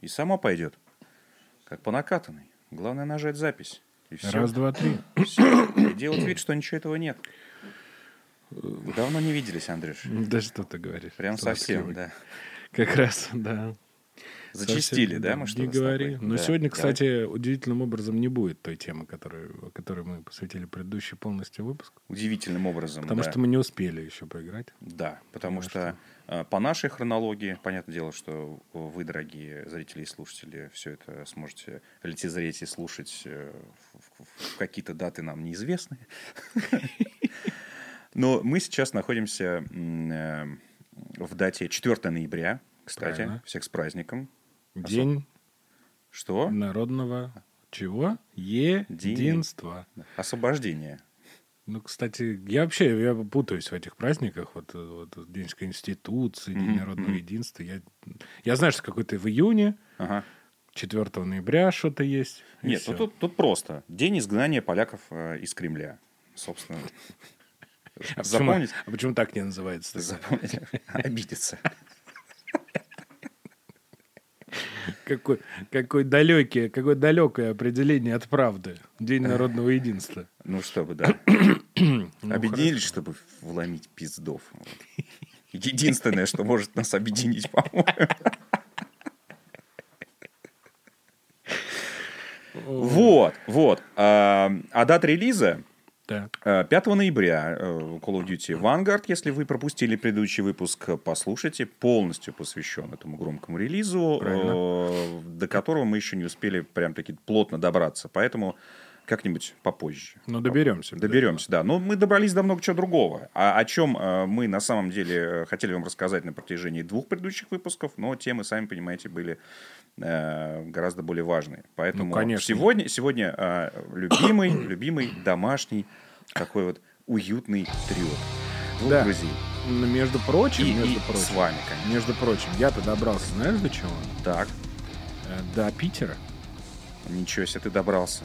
и само пойдет. Как по накатанной. Главное нажать запись. И все. Раз, два, три. И делать вид, что ничего этого нет. Давно не виделись, Андрюш. Да что ты говоришь? Прям совсем, да. Как раз, да. Зачистили, Совсем, да, мы что Не говори. Но Да, сегодня, давай. кстати, удивительным образом не будет той темы, которую, которой мы посвятили предыдущий полностью выпуск. Удивительным образом, Потому да. что мы не успели еще поиграть. Да, потому Потому что э, по нашей хронологии, понятное дело, что вы, дорогие зрители и слушатели, все это сможете лицезреть и слушать э, в, какие-то даты нам неизвестные. Но мы сейчас находимся э, в дате 4 ноября, кстати, Правильно. всех с праздником. День Что? народного чего? Единства. Освобождение. Ну, кстати, я вообще я путаюсь в этих праздниках. Вот, вот День Конституции, День народного мгм. единства. Я, я знаю, что какой-то в июне, Ага. 4 ноября что-то есть. Нет, ну тут, тут просто. День изгнания поляков э, из Кремля. Собственно. а, почему, Запомнить? а почему так не называется? Запомнить. Обидеться. Какой, какой далекий, какое далекое определение от правды. День народного единства. Ну, чтобы, да. Ну, Объединились, чтобы вломить пиздов. Единственное, что может нас объединить, по-моему. Вот, вот. А а дата релиза Так. Э, 5 ноября э, Call of Duty Vanguard, если вы пропустили предыдущий выпуск, э, послушайте, полностью посвящен этому громкому релизу, э, до которого мы еще не успели прям таки плотно добраться, поэтому как-нибудь попозже. Ну, доберемся. Доберемся, да. Но мы добрались до много чего другого. А о чем э, мы на самом деле э, хотели вам рассказать на протяжении двух предыдущих выпусков, но темы, сами понимаете, были э, гораздо более важные. Поэтому Ну, конечно. сегодня, сегодня э, любимый, любимый домашний такой вот уютный триот. Двух Да. друзей. Ну, Между прочим, И, между и прочим, с вами, конечно. между прочим, я-то добрался, знаешь, до чего? Так, До Питера. ничего себе, ты добрался.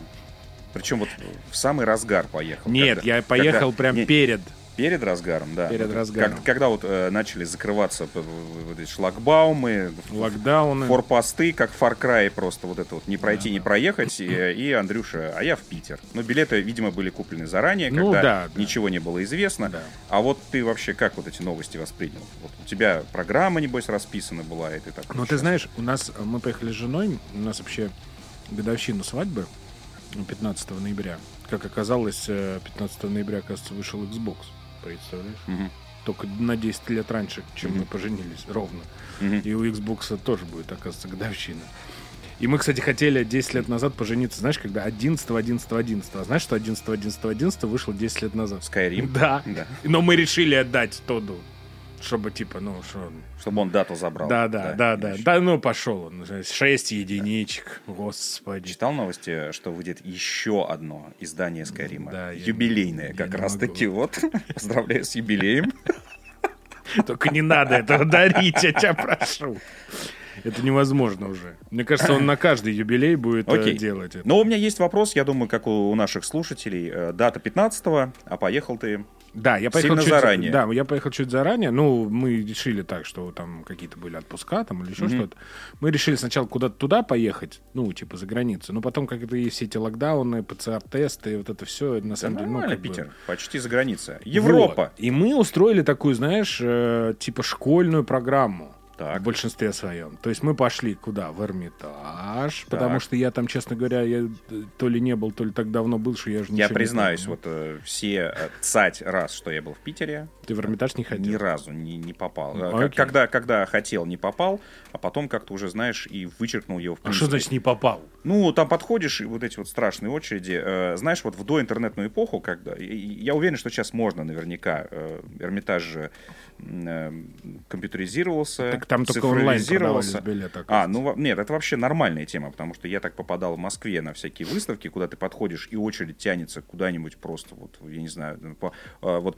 Причем вот в самый разгар поехал. Нет, Когда- я поехал когда- прям не, перед. Перед разгаром, да. Перед Вот разгаром. как- когда вот э, начали закрываться вот эти шлагбаумы, Локдауны. форпосты, как Far Cry, просто вот это вот не пройти, не проехать, и, и Андрюша, а я в Питер. Но билеты, видимо, были куплены заранее, Ну когда да, да. ничего не было известно. Да. А вот ты вообще как вот эти новости воспринял? Вот у тебя программа, небось, расписана была, и ты так... Ну, ты знаешь, у нас, э, мы поехали с женой, у нас вообще годовщина свадьбы 15 ноября. Как оказалось, э, 15 ноября, кажется, вышел Xbox. Представляешь? Мгм. Только на 10 лет раньше, чем Мгм. мы поженились, ровно. Мгм. И у Xbox тоже будет, оказывается, годовщина. И мы, кстати, хотели 10 лет назад пожениться, знаешь, когда 11, 11, 11. А знаешь, что 11, 11, 11 вышло 10 лет назад? Skyrim? Да. Да. Но мы решили отдать Тоду, чтобы, типа, ну, что... Чтобы он дату забрал. Да, да, да, да. Ильич. Да, ну, пошел он. 6 единичек, господи. Читал новости, что выйдет еще одно издание Скайрима. Да, Юбилейное, я как не раз могу. таки. Вот. Поздравляю с юбилеем. Только не надо этого дарить, я тебя прошу. Это невозможно уже. Мне кажется, он на каждый юбилей будет э, Окей. делать это. Но у меня есть вопрос, я думаю, как у наших слушателей. Э, Дата 15 а поехал ты... Да, я поехал Сильно чуть заранее. Да, я поехал чуть заранее. Ну, мы решили так, что там какие-то были отпуска там или еще Мгм. что-то. Мы решили сначала куда-то туда поехать, ну, типа за границу. Но потом, как это есть все эти локдауны, ПЦР-тесты, вот это все, на Да самом деле, ну, нормально, бы- Питер. Почти за границей. Европа. Вот. И мы устроили такую, знаешь, э, типа школьную программу. Так. В большинстве своем. То есть мы пошли куда? В Эрмитаж. Потому Так. что я там, честно говоря, я э, то ли не был, то ли так давно был, что я же Я не признаюсь, помню. вот э, все э, цать раз, что я был в Питере, Ты в Эрмитаж не ходил? ни разу не, не попал. Э, окей. Когда, когда хотел, не попал, а потом как-то уже, знаешь, и вычеркнул его в А что принципе. значит не попал? Ну, там подходишь, и вот эти вот страшные очереди. э, знаешь, вот в доинтернетную эпоху, когда... Я уверен, что сейчас можно наверняка. э, Эрмитаж же э, компьютеризировался, Так там только онлайн билеты. А, ну нет, это вообще нормальная тема, потому что я так попадал в Москве на всякие выставки, куда ты подходишь, и очередь тянется куда-нибудь просто, вот, я не знаю, ну, по, э, вот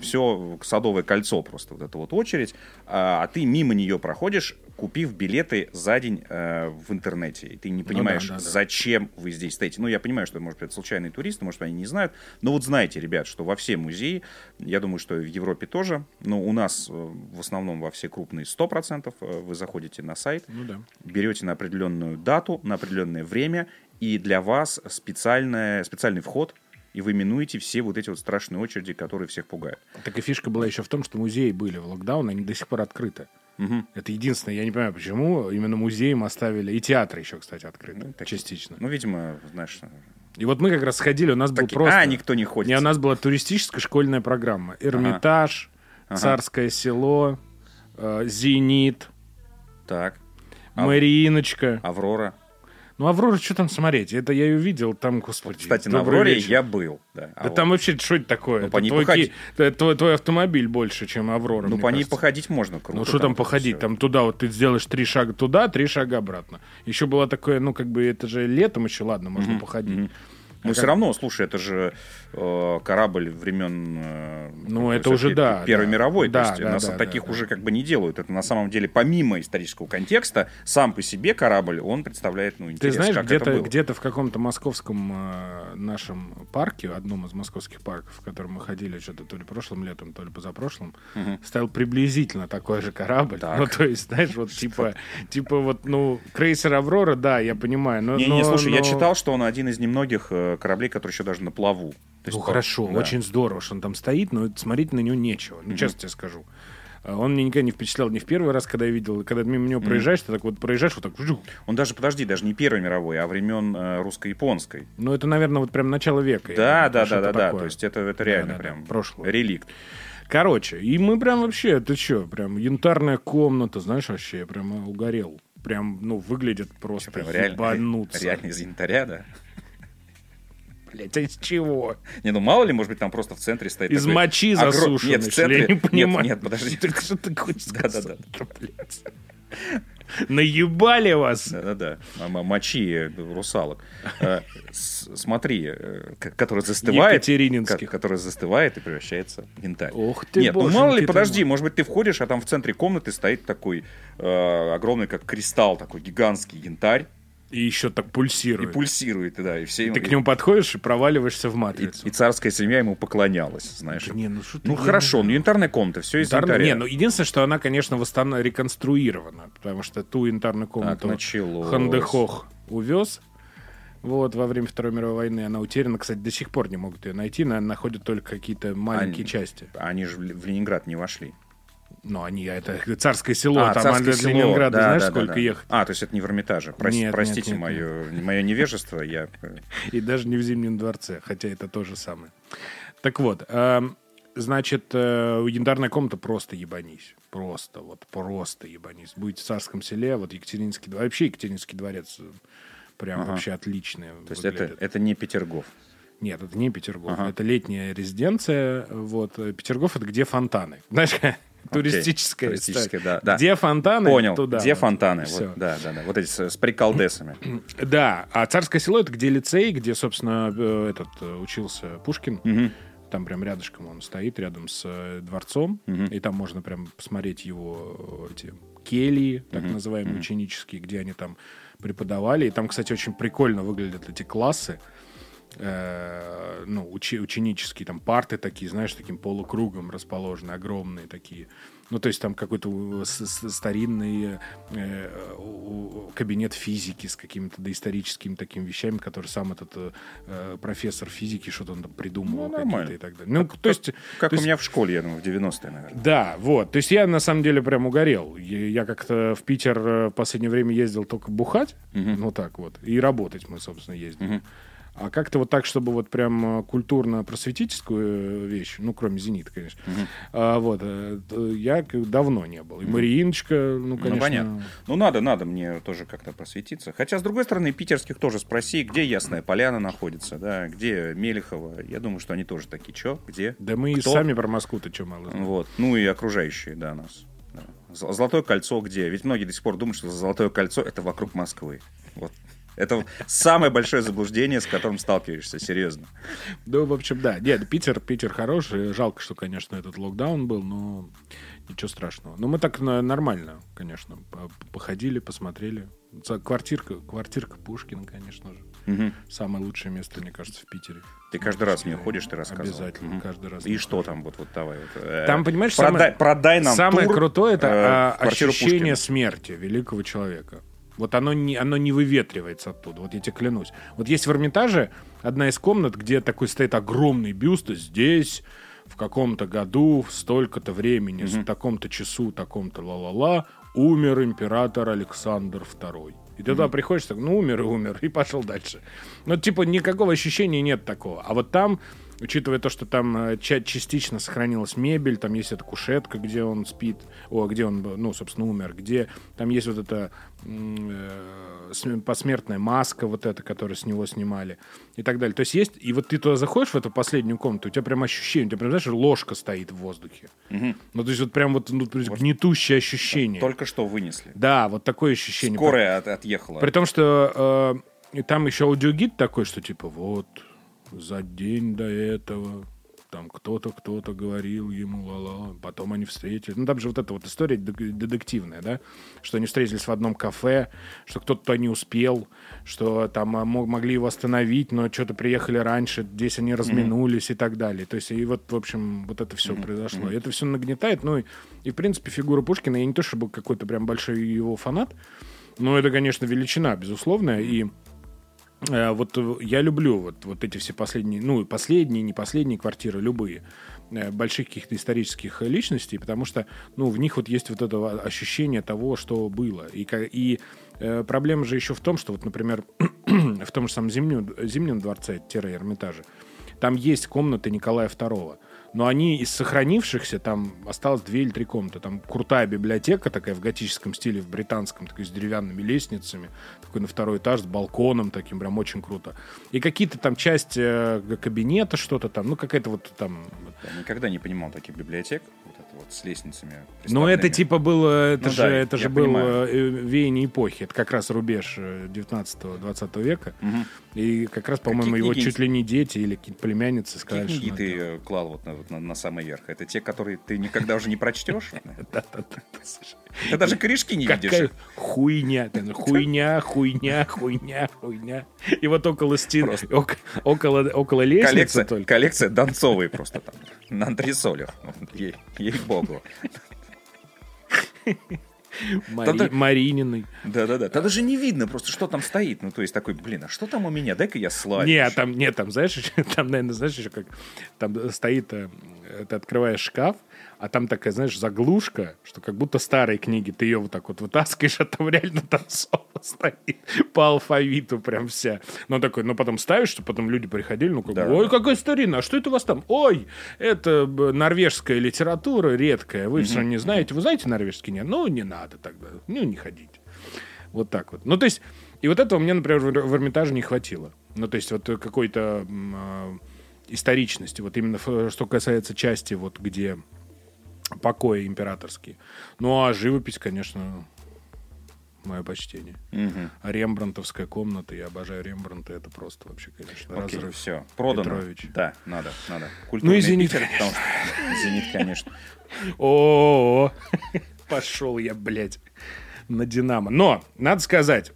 все Садовое кольцо просто, вот эта вот очередь, а, а ты мимо нее проходишь, купив билеты за день э, в интернете. И ты не понимаешь, Ну да, да, да. зачем вы здесь стоите. Ну, я понимаю, что, может быть, это случайные туристы, может, они не знают. Но вот знаете, ребят, что во все музеи, я думаю, что в Европе тоже, но у нас э, в основном во все крупные 100% э, вы заходите на сайт, Ну да. берете на определенную дату, на определенное время, и для вас специальная, специальный вход, и вы минуете все вот эти вот страшные очереди, которые всех пугают. Так и фишка была еще в том, что музеи были в локдаун, они до сих пор открыты. Мгм. Это единственное, я не понимаю, почему именно музеям оставили, и театры еще, кстати, открыты, Ну, так- частично. Ну, видимо, знаешь, И вот мы как раз сходили, у нас был такие, просто... а, никто не ходит. Не, у нас была туристическая школьная программа. Эрмитаж, Ага. Царское село, э, Зенит, Так, А- Марииночка. Аврора. Ну, Аврора, что там смотреть? Это я ее видел, там, господи. Кстати, на Авроре вечер. я был. Да, Да А вот- там вообще, что это такое? Ну, Это по ней твой, походи. ки- твой, твой автомобиль больше, чем Аврора, Ну, по ней кажется. походить можно круто. Ну, что там походить? всё. Там туда вот ты сделаешь три шага туда, три шага обратно. Еще было такое, ну, как бы, это же летом еще, ладно, можно походить. Мгм. А все равно, слушай, это же э, корабль времен... э, Ну, как это уже да, Первой да. мировой. Да, то есть да, нас да, таких да, уже как бы не делают. Это на самом деле, помимо исторического контекста, сам по себе корабль, он представляет, ну, Ты интерес, знаешь, как это где-то было. где в каком-то московском э, нашем парке, одном из московских парков, в котором мы ходили что-то то ли прошлым летом, то ли позапрошлым, Мгм. стоял приблизительно такой же корабль. Так. Ну, то есть, знаешь, вот типа, типа вот, ну, крейсер Аврора, да, я понимаю. Но, Не-не, но- слушай, я читал, что он один из немногих э, кораблей, который еще даже на плаву. То есть Ну хорошо, да. очень здорово, что он там стоит, но смотреть на него нечего. Ну, честно тебе скажу. А Он меня никогда не впечатлял ни в первый раз, когда я видел, когда мимо него проезжаешь, ты так вот проезжаешь, вот так. Он даже, подожди, даже не Первой мировой, а времен э, русско-японской. Ну, это, наверное, вот прям начало века. Да, да, да, да, да. То есть это, это реально Да, да, да, прям прошлого. реликт. Короче, и мы прям вообще, ты что, прям янтарная комната, знаешь, вообще, я прям угорел. Прям, ну, выглядит просто Прям реально, ебануться. реально из янтаря, да? Блять, а из чего? Не, ну мало ли, может быть, там просто в центре стоит Из такой мочи огром- засушенной, Нет, в центре... Я не понимаю. Нет, нет, подожди. Так что ты хочешь сказать? Да-да-да. блядь? Наебали вас? Да-да-да. Мочи э, русалок. Э, Смотри, э, который застывает. Который застывает и превращается в янтарь. Ох ты, Нет, ну мало ли, подожди, может быть, ты входишь, а там в центре комнаты стоит такой огромный, как кристалл, такой гигантский янтарь, И еще так и пульсирует. пульсирует, да, и все... Ты и- к нему подходишь и проваливаешься в и, матрицу. и царская семья ему поклонялась, знаешь. Да не, ну что ты, Ну хорошо, ну янтарная комната, все из янтаря. Не, ну единственное, что она, конечно, восстан... реконструирована, потому что ту янтарную комнату началось. Хандехох увез. Вот, во время Второй мировой войны она утеряна. Кстати, до сих пор не могут ее найти. Наверное, находят только какие-то маленькие Они- части. Они же в Ленинград не вошли. Но они, это царское село, А, там Царское от село, Ленинграда, да, знаешь, да, да, сколько да. ехать? А, то есть это не в Эрмитаже. Прос- Нет, нет, Простите нет, мое, мое невежество. Я... э, И даже не в Зимнем дворце, хотя это то же самое. Так вот, эм, значит, э, янтарная комната просто ебанись. Просто, вот просто ебанись. Будете в царском селе, вот Екатерининский дворец. Вообще Екатерининский дворец э, прям Ага. вообще отличный. То есть это, выглядит. это не Петергоф. Нет, это не Петергоф. Ага. Это летняя резиденция. Вот. э, Петергоф — это где фонтаны. Знаешь, туристическая Туристическая, да, да. Где фонтаны? Понял, туда. где вот. фонтаны. Всё. Вот, да, да, да. Вот эти с, с приколдесами. Да, а царское село это где лицей, где, собственно, э, этот э, учился Пушкин. Там прям рядышком он стоит, рядом с э, дворцом. И там можно прям посмотреть его эти кельи, так называемые ученические, где они там преподавали. И там, кстати, очень прикольно выглядят эти классы. Э, ну, учи- ученические, там парты такие, знаешь, таким полукругом расположены, огромные такие. Ну, то есть там какой-то старинный э, кабинет физики с какими-то доисторическими такими вещами, которые сам этот э, профессор физики что-то он там придумывал Ну, какие-то и так далее. Ну, то есть, Как то у есть- меня в школе, я думаю, в 90-е, наверное. да, вот. То есть я на самом деле прям угорел. Я, я как-то в Питер э, в последнее время ездил только бухать, Мгм. ну так вот, и работать мы, собственно, ездили. Мгм. А как-то вот так, чтобы вот прям э, культурно-просветительскую э, вещь, ну, кроме «Зенита», конечно, Мгм. а, вот, э, я давно не был. И Марииночка, ну, конечно... понятно. Ну, надо, надо мне тоже как-то просветиться. Хотя, с другой стороны, питерских тоже спроси, где Ясная Поляна находится, да, где Мелехова. Я думаю, что они тоже такие, чё, где? Да мы и Кто? сами про Москву-то что мало знаем. Вот. Ну и окружающие, да, нас. Да. Золотое кольцо где? Ведь многие до сих пор думают, что Золотое кольцо это вокруг Москвы. Вот. Это самое большое заблуждение, с которым сталкиваешься, серьезно. Ну, в общем, да. Нет, Питер, Питер хороший. Жалко, что, конечно, этот локдаун был, но ничего страшного. Но мы так нормально, конечно, походили, посмотрели. Квартирка, квартирка Пушкина, конечно же. Угу. Самое лучшее место, мне кажется, в Питере. Ты каждый раз в нее ходишь, ты рассказывал. Обязательно, угу. каждый раз. И что хожу. там вот, вот давай? Вот, э, там, понимаешь, продай, самое, продай нам самое тур, крутое это э, ощущение Пушкина. смерти великого человека. Вот оно не, оно не выветривается оттуда, вот я тебе клянусь. Вот есть в Эрмитаже одна из комнат, где такой стоит огромный бюст, здесь в каком-то году, в столько-то времени, mm-hmm. в таком-то часу, таком-то ла-ла-ла, умер император Александр II. И ты туда приходишь, так, ну, умер и умер, и пошел дальше. Ну, типа, никакого ощущения нет такого. А вот там учитывая то, что там э, частично сохранилась мебель, там есть эта кушетка, где он спит, о, где он, ну, собственно, умер, где там есть вот эта э, посмертная маска вот эта, которую с него снимали и так далее. То есть есть, и вот ты туда заходишь в эту последнюю комнату, у тебя прям ощущение, у тебя прям, знаешь, ложка стоит в воздухе. Угу. Ну, то есть вот прям вот, ну, вот гнетущее ощущение. Только что вынесли. Да, вот такое ощущение. Скорая от, отъехала. При том, что э, и там еще аудиогид такой, что типа вот за день до этого там кто-то, кто-то говорил ему ла-ла, потом они встретились. Ну, там же вот эта вот история детективная, да, что они встретились в одном кафе, что кто-то не успел, что там а, могли его остановить, но что-то приехали раньше, здесь они разминулись mm-hmm. и так далее. То есть, и вот, в общем, вот это все mm-hmm. произошло. И это все нагнетает, ну, и, и, в принципе, фигура Пушкина, я не то чтобы какой-то прям большой его фанат, но это, конечно, величина, безусловная, и вот э, я люблю вот, вот эти все последние, ну, последние, не последние квартиры, любые, э, больших каких-то исторических личностей, потому что, ну, в них вот есть вот это ощущение того, что было. И, и э, проблема же еще в том, что вот, например, в том же самом Зимнем, Зимнем дворце-Эрмитаже, там есть комнаты Николая II но они из сохранившихся, там осталось две или три комнаты. Там крутая библиотека такая в готическом стиле, в британском, такой с деревянными лестницами, такой на второй этаж с балконом таким, прям очень круто. И какие-то там части э, кабинета, что-то там, ну какая-то вот там... Никогда не понимал таких библиотек, вот с лестницами. Ну это типа было, это ну, же, да, это же было понимаю. Э, веяние эпохи, это как раз рубеж 19-20 э, века. Угу. И как раз, по-моему, его чуть ли не дети или какие-то племянницы сказали, Какие книги ты клал вот на на, на самый верх. Это те, которые ты никогда уже не прочтешь. Ты даже корешки не видишь. Хуйня. Хуйня, хуйня, хуйня, хуйня. И вот около стены, около, лестницы только. Коллекция Донцовой просто там. На антресолях. Ей-богу. Мари... Тогда... Марининой. Да-да-да. Тогда же не видно просто, что там стоит. Ну, то есть такой, блин, а что там у меня? Дай-ка я славю. Нет, там, нет, там, знаешь, там, наверное, знаешь, еще как... Там стоит... Э, ты открываешь шкаф, а там такая, знаешь, заглушка, что как будто старые книги, ты ее вот так вот вытаскиваешь, а там реально там слово стоит по алфавиту прям вся. Ну, такой, ну, потом ставишь, что потом люди приходили, ну, как да. бы, ой, какая старина, а что это у вас там? Ой, это норвежская литература редкая, вы все не знаете. Вы знаете норвежский? Нет? Ну, не надо тогда, ну, не ходите. Вот так вот. Ну, то есть, и вот этого мне, например, в Эрмитаже не хватило. Ну, то есть, вот какой-то э, историчности, вот именно что касается части, вот где покои императорские. Ну, а живопись, конечно, мое почтение. Угу. А Рембрандтовская комната, я обожаю Рембранта, это просто вообще, конечно, Окей, разрыв. все, продано. Петрович. Да, надо, надо. Культурный ну и «Зенит», Питер, конечно. Потому что... «Зенит», конечно. О, пошел я, блядь, на «Динамо». Но, надо сказать,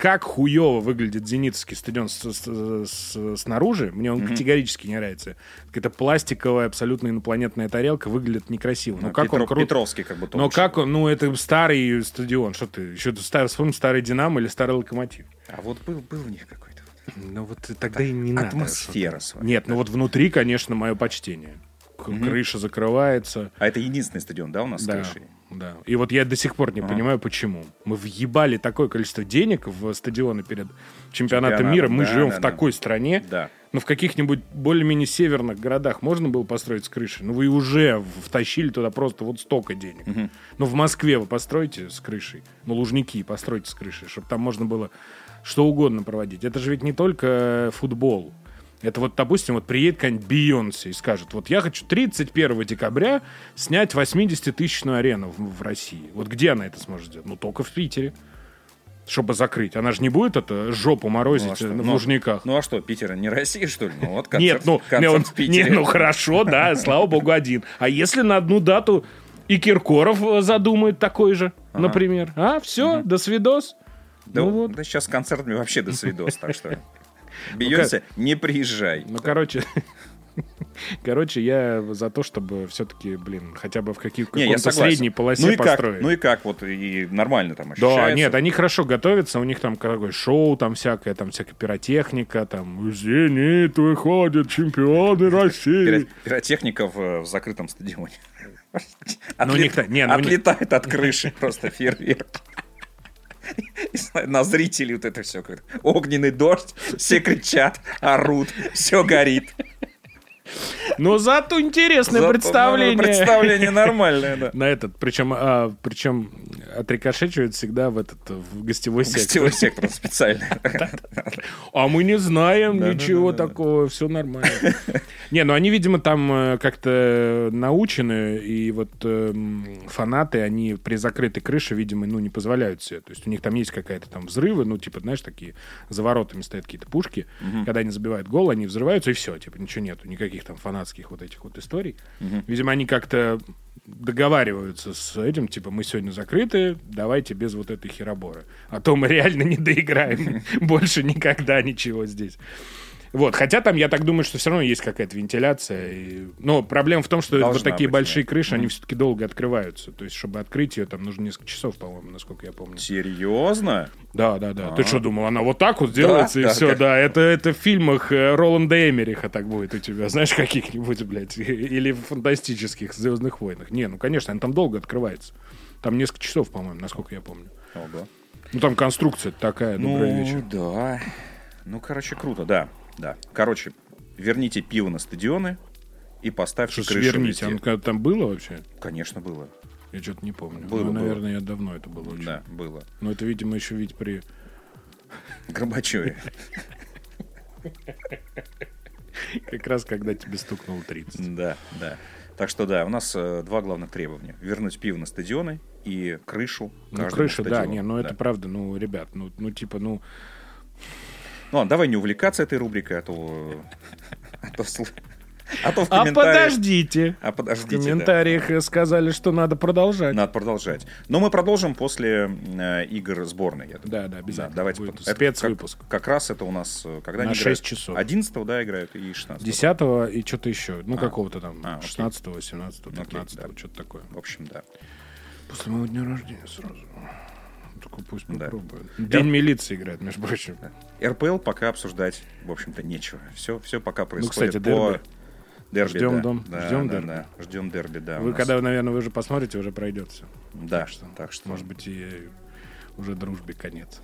как хуево выглядит зенитовский стадион с, с, с, снаружи, мне он mm-hmm. категорически не нравится. Какая-то пластиковая, абсолютно инопланетная тарелка выглядит некрасиво. Ну, как Петро, он крут... Петровский как будто. Но как он, ну это старый стадион, что ты, еще ты вспомни старый Динамо или старый Локомотив. А вот был, был у них какой-то. Ну вот тогда и не надо. Атмосфера своя. Нет, ну вот внутри, конечно, мое почтение. Крыша закрывается. А это единственный стадион, да, у нас да. с крышей? Да. И вот я до сих пор не ага. понимаю, почему. Мы въебали такое количество денег в стадионы перед чемпионатом Чемпионат, мира. Мы да, живем да, в да. такой стране. Да. Но в каких-нибудь более-менее северных городах можно было построить с крыши. Ну, вы уже втащили туда просто вот столько денег. Угу. Ну, в Москве вы построите с крышей. Ну, Лужники постройте с крышей, чтобы там можно было что угодно проводить. Это же ведь не только футбол. Это вот, допустим, вот приедет какая-нибудь Бейонсе и скажет, вот я хочу 31 декабря снять 80-тысячную арену в, в России. Вот где она это сможет сделать? Ну, только в Питере. чтобы закрыть. Она же не будет это жопу морозить Ну, а что? в Ну, Лужниках. Ну а что, Питер не Россия, что ли? Ну вот концерт, Нет, ну, концерт он- в Питере. не, ну хорошо, да, слава богу, один. А если на одну дату и Киркоров э, задумает такой же, например? А, все, до свидос. Да, ну вот. да сейчас с концертами вообще до свидос, так что... Бейонсе, не приезжай. Ну, короче, короче, я за то, чтобы все-таки, блин, хотя бы в каких- Не, я каком-то согласен. средней полосе ну и как, построить. ну и как, вот и нормально там Да, ощущается. нет, они хорошо готовятся, у них там какое шоу, там всякое, там всякая пиротехника, там «Зенит выходят чемпионы России». Пиро- Пиротехника в, в закрытом стадионе. Ну, у них-то- не, ну, Отлетает от крыши просто фейерверк. На зрителей вот это все. Огненный дождь, все кричат, орут, все горит. Но зато интересное Зато, представление. Представление нормальное, да. На этот, причем, а, причем отрикошечивает всегда в этот в гостевой сектор. Гостевой сектор специальный. А мы не знаем Да, ничего да, да, да. такого, все нормально. Не, ну они, видимо, там э, как-то научены, и вот эм, фанаты, они при закрытой крыше, видимо, ну, не позволяют себе. То есть у них там есть какая-то там взрывы, ну, типа, знаешь, такие за воротами стоят какие-то пушки. Когда они забивают гол, они взрываются, и все, типа, ничего нету, никаких там фанатских вот этих вот историй. Видимо, они как-то договариваются с этим, типа, мы сегодня закрыты, давайте без вот этой хероборы. А то мы реально не доиграем больше никогда ничего здесь. Вот, хотя там, я так думаю, что все равно есть какая-то вентиляция. И... Но проблема в том, что Должна вот такие быть, большие да. крыши, они все-таки долго открываются. То есть, чтобы открыть ее, там нужно несколько часов, по-моему, насколько я помню. Серьезно? Да, да, да. А. Ты что думал, она вот так вот делается, и да, все, как- да. Это, это в фильмах э, Роланда Эмериха так будет у тебя, знаешь, каких-нибудь, блядь, или в фантастических Звездных войнах. Не, ну, конечно, она там долго открывается. Там несколько часов, по-моему, насколько я помню. Ого. Ну, там конструкция такая, добрый Ну, вечер. да. Ну, короче, круто, да. Да. Короче, верните пиво на стадионы и поставьте Что крыши сверните, везде. оно когда там было вообще? Конечно, было. Я что-то не помню. Было, ну, было. наверное, я давно это было очень. Да, было. Но это, видимо, еще ведь при... Горбачеве. Как раз когда тебе стукнуло 30. Да, да. Так что да, у нас э, два главных требования. Вернуть пиво на стадионы и крышу Ну, крыша, да, стадиону. не, ну это Да. правда, ну, ребят, ну, ну типа, ну, Ну ладно, давай не увлекаться этой рубрикой, а то... А то, а то в А комментариях... подождите. А В подождите, да. комментариях э, сказали, что надо продолжать. Надо продолжать. Но мы продолжим после э, игр сборной. Я думаю. Да, да, обязательно. давайте. Будет под- это спецвыпуск. Как, как раз это у нас э, когда На они 6 играют? часов. 11 да, играют и 16 10 и что-то еще. Ну, А. какого-то там. А, окей. 16 18 15 да. что-то такое. В общем, да. После моего дня рождения сразу. Только пусть Да. попробуют. День милиции играет, между прочим. РПЛ пока обсуждать, в общем-то, нечего. Все, все пока происходит Ну, кстати, по... дерби. Дерби, Ждем да. дом- Да, ждем да, дерби. да. Ждем дерби, да. Вы нас. когда, наверное, вы уже посмотрите, уже пройдет все. Да, Так что, так что... Может быть, и уже дружбе конец.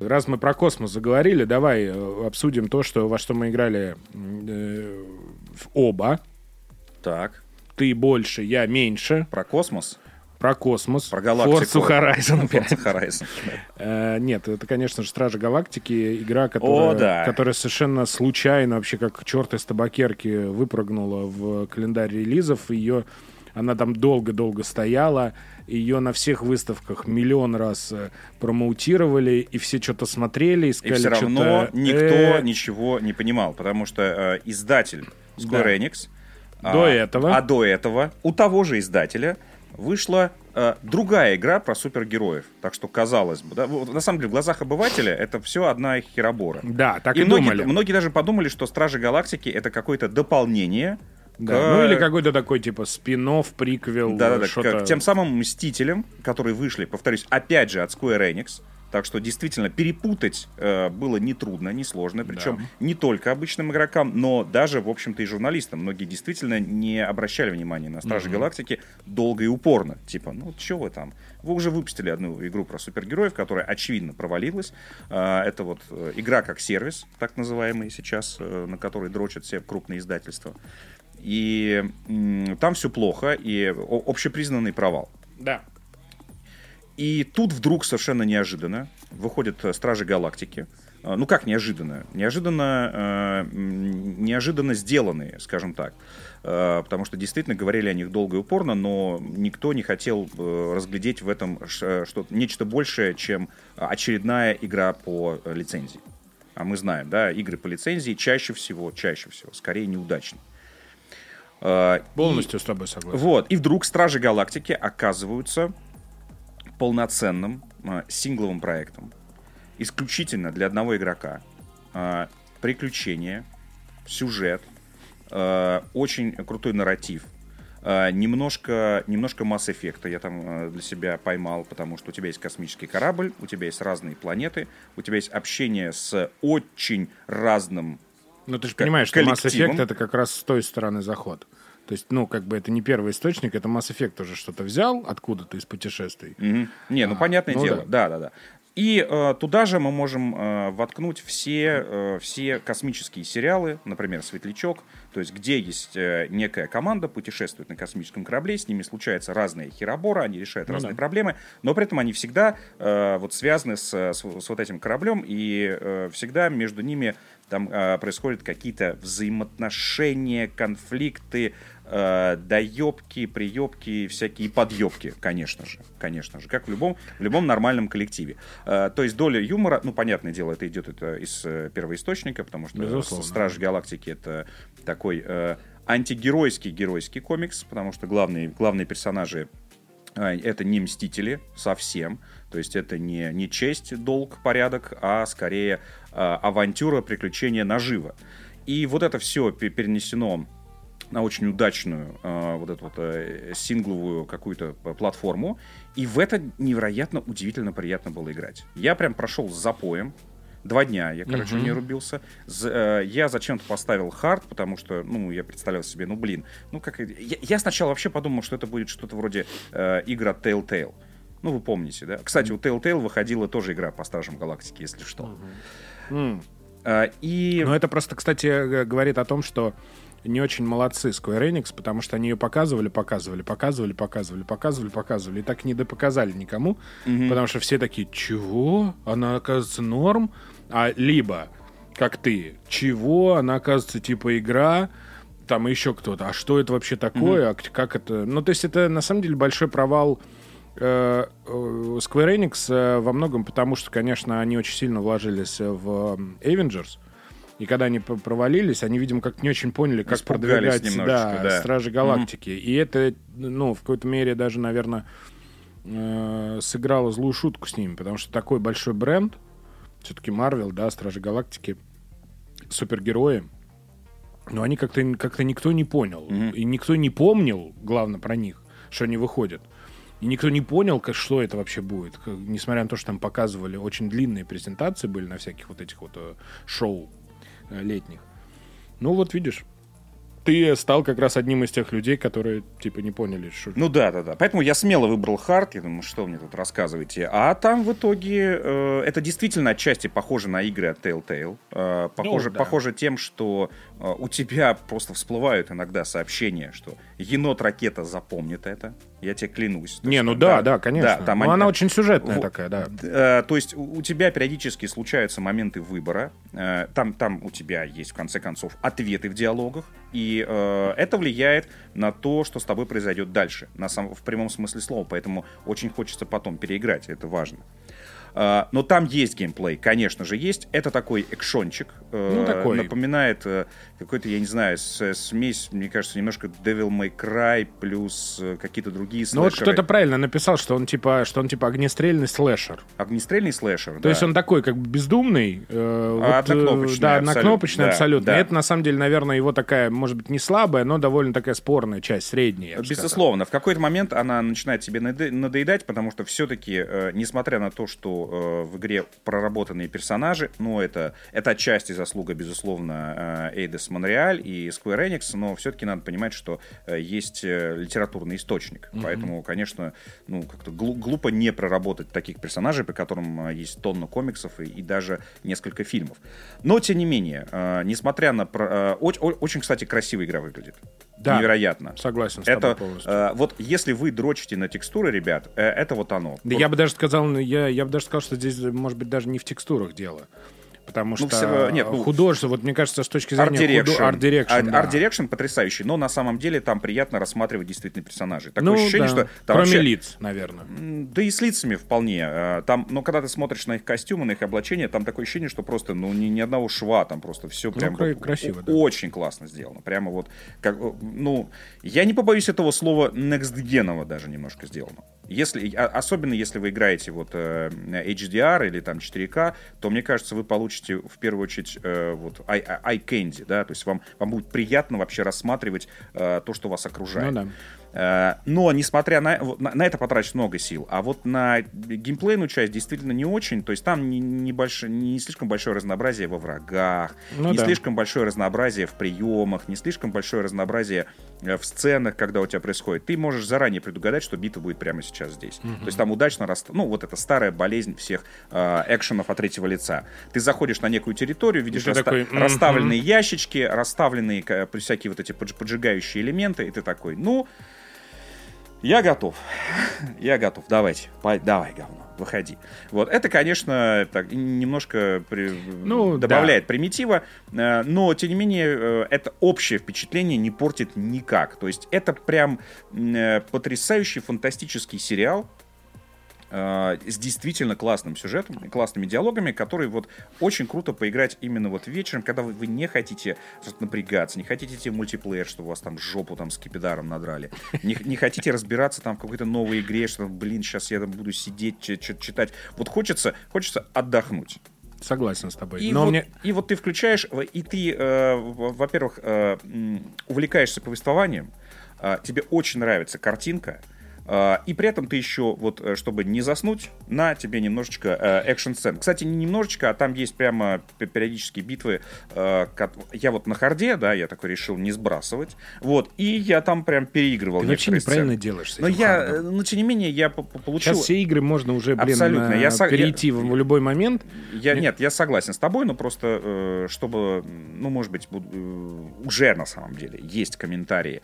Раз мы про космос заговорили, давай э, обсудим то, что, во что мы играли э, в оба. Так, Ты больше, я меньше. про космос, Про космос. про галактику. Forza Horizon 5. Forza Horizon, да. Э, Нет, это, конечно же, Стражи Галактики, игра, которая, О, да. которая совершенно случайно, вообще как черт из табакерки, выпрыгнула в календарь релизов. Ее, она там долго-долго стояла, ее на всех выставках миллион раз э, промоутировали, и все что-то смотрели, И искали все равно никто э, ничего не понимал, потому что э, издатель Square Да. Enix... До а, этого. А до этого у того же издателя вышла э, другая игра про супергероев. Так что, казалось бы, да, на самом деле, в глазах обывателя это все одна херобора. Да, так и, и многие, думали. многие даже подумали, что Стражи Галактики это какое-то дополнение Да, к- Ну или какой-то такой типа спин приквел, Да-да-да, что-то... к тем самым Мстителям, которые вышли, повторюсь, опять же от Square Enix. Так что действительно перепутать э, было нетрудно, несложно. Причем Да. не только обычным игрокам, но даже, в общем-то, и журналистам. Многие действительно не обращали внимания на Стражи Галактики долго и упорно. Типа, ну что вы там? Вы уже выпустили одну игру про супергероев, которая очевидно провалилась. Э, это вот э, игра как сервис, так называемый сейчас, э, на который дрочат все крупные издательства. И там все плохо, и общепризнанный провал. Да. И тут вдруг совершенно неожиданно выходят э, Стражи Галактики, э, ну как неожиданно, неожиданно, э, неожиданно сделанные, скажем так. Потому что действительно говорили о них долго и упорно, но никто не хотел разглядеть в этом что нечто большее, чем очередная игра по лицензии. А мы знаем, да, игры по лицензии чаще всего, чаще всего, скорее неудачны. Полностью и, с тобой согласен. Вот. И вдруг Стражи Галактики оказываются полноценным э, сингловым проектом. Исключительно для одного игрока. Э, приключения, сюжет, э, очень крутой нарратив. Немножко, немножко масс эффекта я там для себя поймал, потому что у тебя есть космический корабль, у тебя есть разные планеты, у тебя есть общение с очень разным Ну ты же понимаешь, что масс эффект это как раз с той стороны заход. То есть, ну, как бы это не первый источник, это Mass Effect тоже что-то взял откуда-то из путешествий. Mm-hmm. Не, ну, а, понятное ну, дело, да-да-да. И э, туда же мы можем э, воткнуть все, э, все космические сериалы, например, «Светлячок», то есть где есть э, некая команда, путешествует на космическом корабле, с ними случаются разные хероборы, они решают ну, разные да. проблемы, но при этом они всегда э, вот связаны с, с, с вот этим кораблем, и э, всегда между ними там э, происходят какие-то взаимоотношения, конфликты, э, доебки, приебки, всякие подъебки, конечно же, конечно же, как в любом, в любом нормальном коллективе. Э, то есть доля юмора, ну, понятное дело, это идет это из э, первоисточника, потому что Безусловно. Страж Галактики это такой э, антигеройский геройский комикс, потому что главные, главные персонажи э, это не мстители совсем, то есть это не, не честь, долг, порядок, а скорее э, авантюра, приключения, нажива. И вот это все перенесено на очень удачную э, вот эту вот э, сингловую какую-то платформу. И в это невероятно удивительно приятно было играть. Я прям прошел с запоем. Два дня я, короче, uh-huh. не рубился. З, э, я зачем-то поставил хард, потому что, ну, я представлял себе, ну, блин, ну, как... Я, я сначала вообще подумал, что это будет что-то вроде э, игра Telltale. Ну, вы помните, да? Кстати, у Telltale выходила тоже игра по Стражам Галактики, если что. Uh-huh. Mm. Uh, и... Ну, это просто, кстати, говорит о том, что не очень молодцы Square Enix, потому что они ее показывали, показывали, показывали, показывали, показывали, показывали, и так не допоказали никому, mm-hmm. потому что все такие, чего? Она оказывается норм? А либо, как ты, чего? Она оказывается типа игра, там еще кто-то. А что это вообще такое? Mm-hmm. А как это? Ну, то есть это на самом деле большой провал э, э, Square Enix э, во многом потому, что, конечно, они очень сильно вложились в Avengers, и когда они провалились, они, видимо, как не очень поняли, как продвигать да, да. Стражи Галактики. Mm-hmm. И это, ну, в какой-то мере даже, наверное, э, сыграло злую шутку с ними, потому что такой большой бренд, все-таки Марвел, да, Стражи Галактики, супергерои, но они как-то как никто не понял. Mm-hmm. И никто не помнил, главное, про них, что они выходят. И никто не понял, как, что это вообще будет. Несмотря на то, что там показывали очень длинные презентации были на всяких вот этих вот э, шоу летних. Ну вот видишь, ты стал как раз одним из тех людей, которые, типа, не поняли, что... Ну да, да, да. Поэтому я смело выбрал хард, я думаю, что мне тут рассказываете. А там в итоге э, это действительно отчасти похоже на игры от Telltale. Э, похоже, ну, да. похоже тем, что э, у тебя просто всплывают иногда сообщения, что енот-ракета запомнит это. Я тебе клянусь. Не, ну да, да, конечно. Да, там Но они, она очень сюжетная в, такая, да. Э, то есть у, тебя периодически случаются моменты выбора. Э, там, там у тебя есть, в конце концов, ответы в диалогах. И э, это влияет на то, что с тобой произойдет дальше. На сам, в прямом смысле слова. Поэтому очень хочется потом переиграть. Это важно. А, но там есть геймплей, конечно же, есть. Это такой экшончик. Э, ну, такой. Напоминает э, какой-то, я не знаю, смесь, мне кажется, немножко Devil May Cry плюс э, какие-то другие слэшеры. Ну вот кто-то правильно написал, что он типа, что он типа огнестрельный слэшер. Огнестрельный слэшер, То да. есть он такой как бы бездумный. Э, вот, однокнопочный. Да, однокнопочный абсолютно. Да. это на самом деле, наверное, его такая, может быть, не слабая, но довольно такая спорная часть, средняя. Безусловно. В какой-то момент она начинает себе надоедать, потому что все-таки, несмотря на то, что э, в игре проработанные персонажи. Ну, это, это отчасти заслуга, безусловно, э, Eidos Montreal и Square Enix, но все-таки надо понимать, что э, есть э, литературный источник. Mm-hmm. Поэтому, конечно, ну, как-то глупо не проработать таких персонажей, по которым есть тонна комиксов и, и даже несколько фильмов. Но, тем не менее, э, несмотря на... Э, очень, кстати, красивая игра выглядит. Да, Невероятно. Согласен с это, полностью. Э, вот если вы дрочите на текстуры, ребят, э, это вот оно. Да вот. я бы даже сказал, я, я бы даже сказал, что здесь, может быть, даже не в текстурах дело. Потому Ну, что все- нет, ну, художество, вот мне кажется, с точки зрения Art Direction, Art- да. Direction потрясающий, но на самом деле там приятно рассматривать действительно персонажей. Такое Ну, ощущение, да. что там Кроме вообще- лиц, наверное. Да и с лицами вполне. Э, Там, но когда ты смотришь на их костюмы, на их облачение, там такое ощущение, что просто, ну, ни, ни одного шва, там просто все прям кра- вот красиво, да. очень классно сделано. Прямо вот, как, э, ну, я не побоюсь этого слова next даже немножко сделано. Если, а- особенно если вы играете вот э, HDR или там 4К, то мне кажется, вы получите в первую очередь э, вот eye candy, да, то есть вам, вам будет приятно вообще рассматривать э, то, что вас окружает. Ну да. Э, Но, несмотря на, на, на это потрачено много сил, а вот на геймплейную часть действительно не очень, то есть там не, не, больш- не слишком большое разнообразие во врагах, Ну не да. слишком большое разнообразие в приемах, не слишком большое разнообразие э, в сценах, когда у тебя происходит. Ты можешь заранее предугадать, что битва будет прямо сейчас здесь. То есть там удачно, рас... ну вот это старая болезнь всех э, экшенов от третьего лица. Ты заходишь на некую территорию, видишь раста- такой, расставленные ящички, расставленные ка- всякие вот эти подж- поджигающие элементы, и ты такой, ну, я готов. Я готов. Давайте. Давай, говно. Выходи. Вот. Это, конечно, так, немножко при- Ну, добавляет примитива, э, но, тем не менее, э, это общее впечатление не портит никак. То есть это прям э, потрясающий, фантастический сериал, э, с действительно классным сюжетом, и классными диалогами, которые вот очень круто поиграть именно вот вечером, когда вы, вы не хотите напрягаться, не хотите идти в мультиплеер, чтобы вас там жопу там с кипидаром надрали, не, не хотите разбираться там в какой-то новой игре, что, блин, сейчас я там буду сидеть, читать. Вот хочется, хочется отдохнуть. Согласен с тобой. И, Но вот, мне... и вот ты включаешь, э, и ты, э, во-первых, э, увлекаешься повествованием, э, тебе очень нравится картинка, и при этом ты еще, вот, э, чтобы не заснуть, на тебе немножечко э, экшн-сцен. Кстати, не немножечко, а там есть прямо пе- периодические битвы. э, Я вот на hard е, да, я такой решил не сбрасывать. Вот, и я там прям переигрывал Ты вообще неправильно сцены. делаешь Но я, hard ом. э, ну, тем не менее, я по- по- получил... Сейчас все игры можно уже, блин, Абсолютно. Я перейти я- в любой момент. Я, нет, я согласен с тобой, но просто, чтобы, ну, может быть, уже на самом деле есть комментарии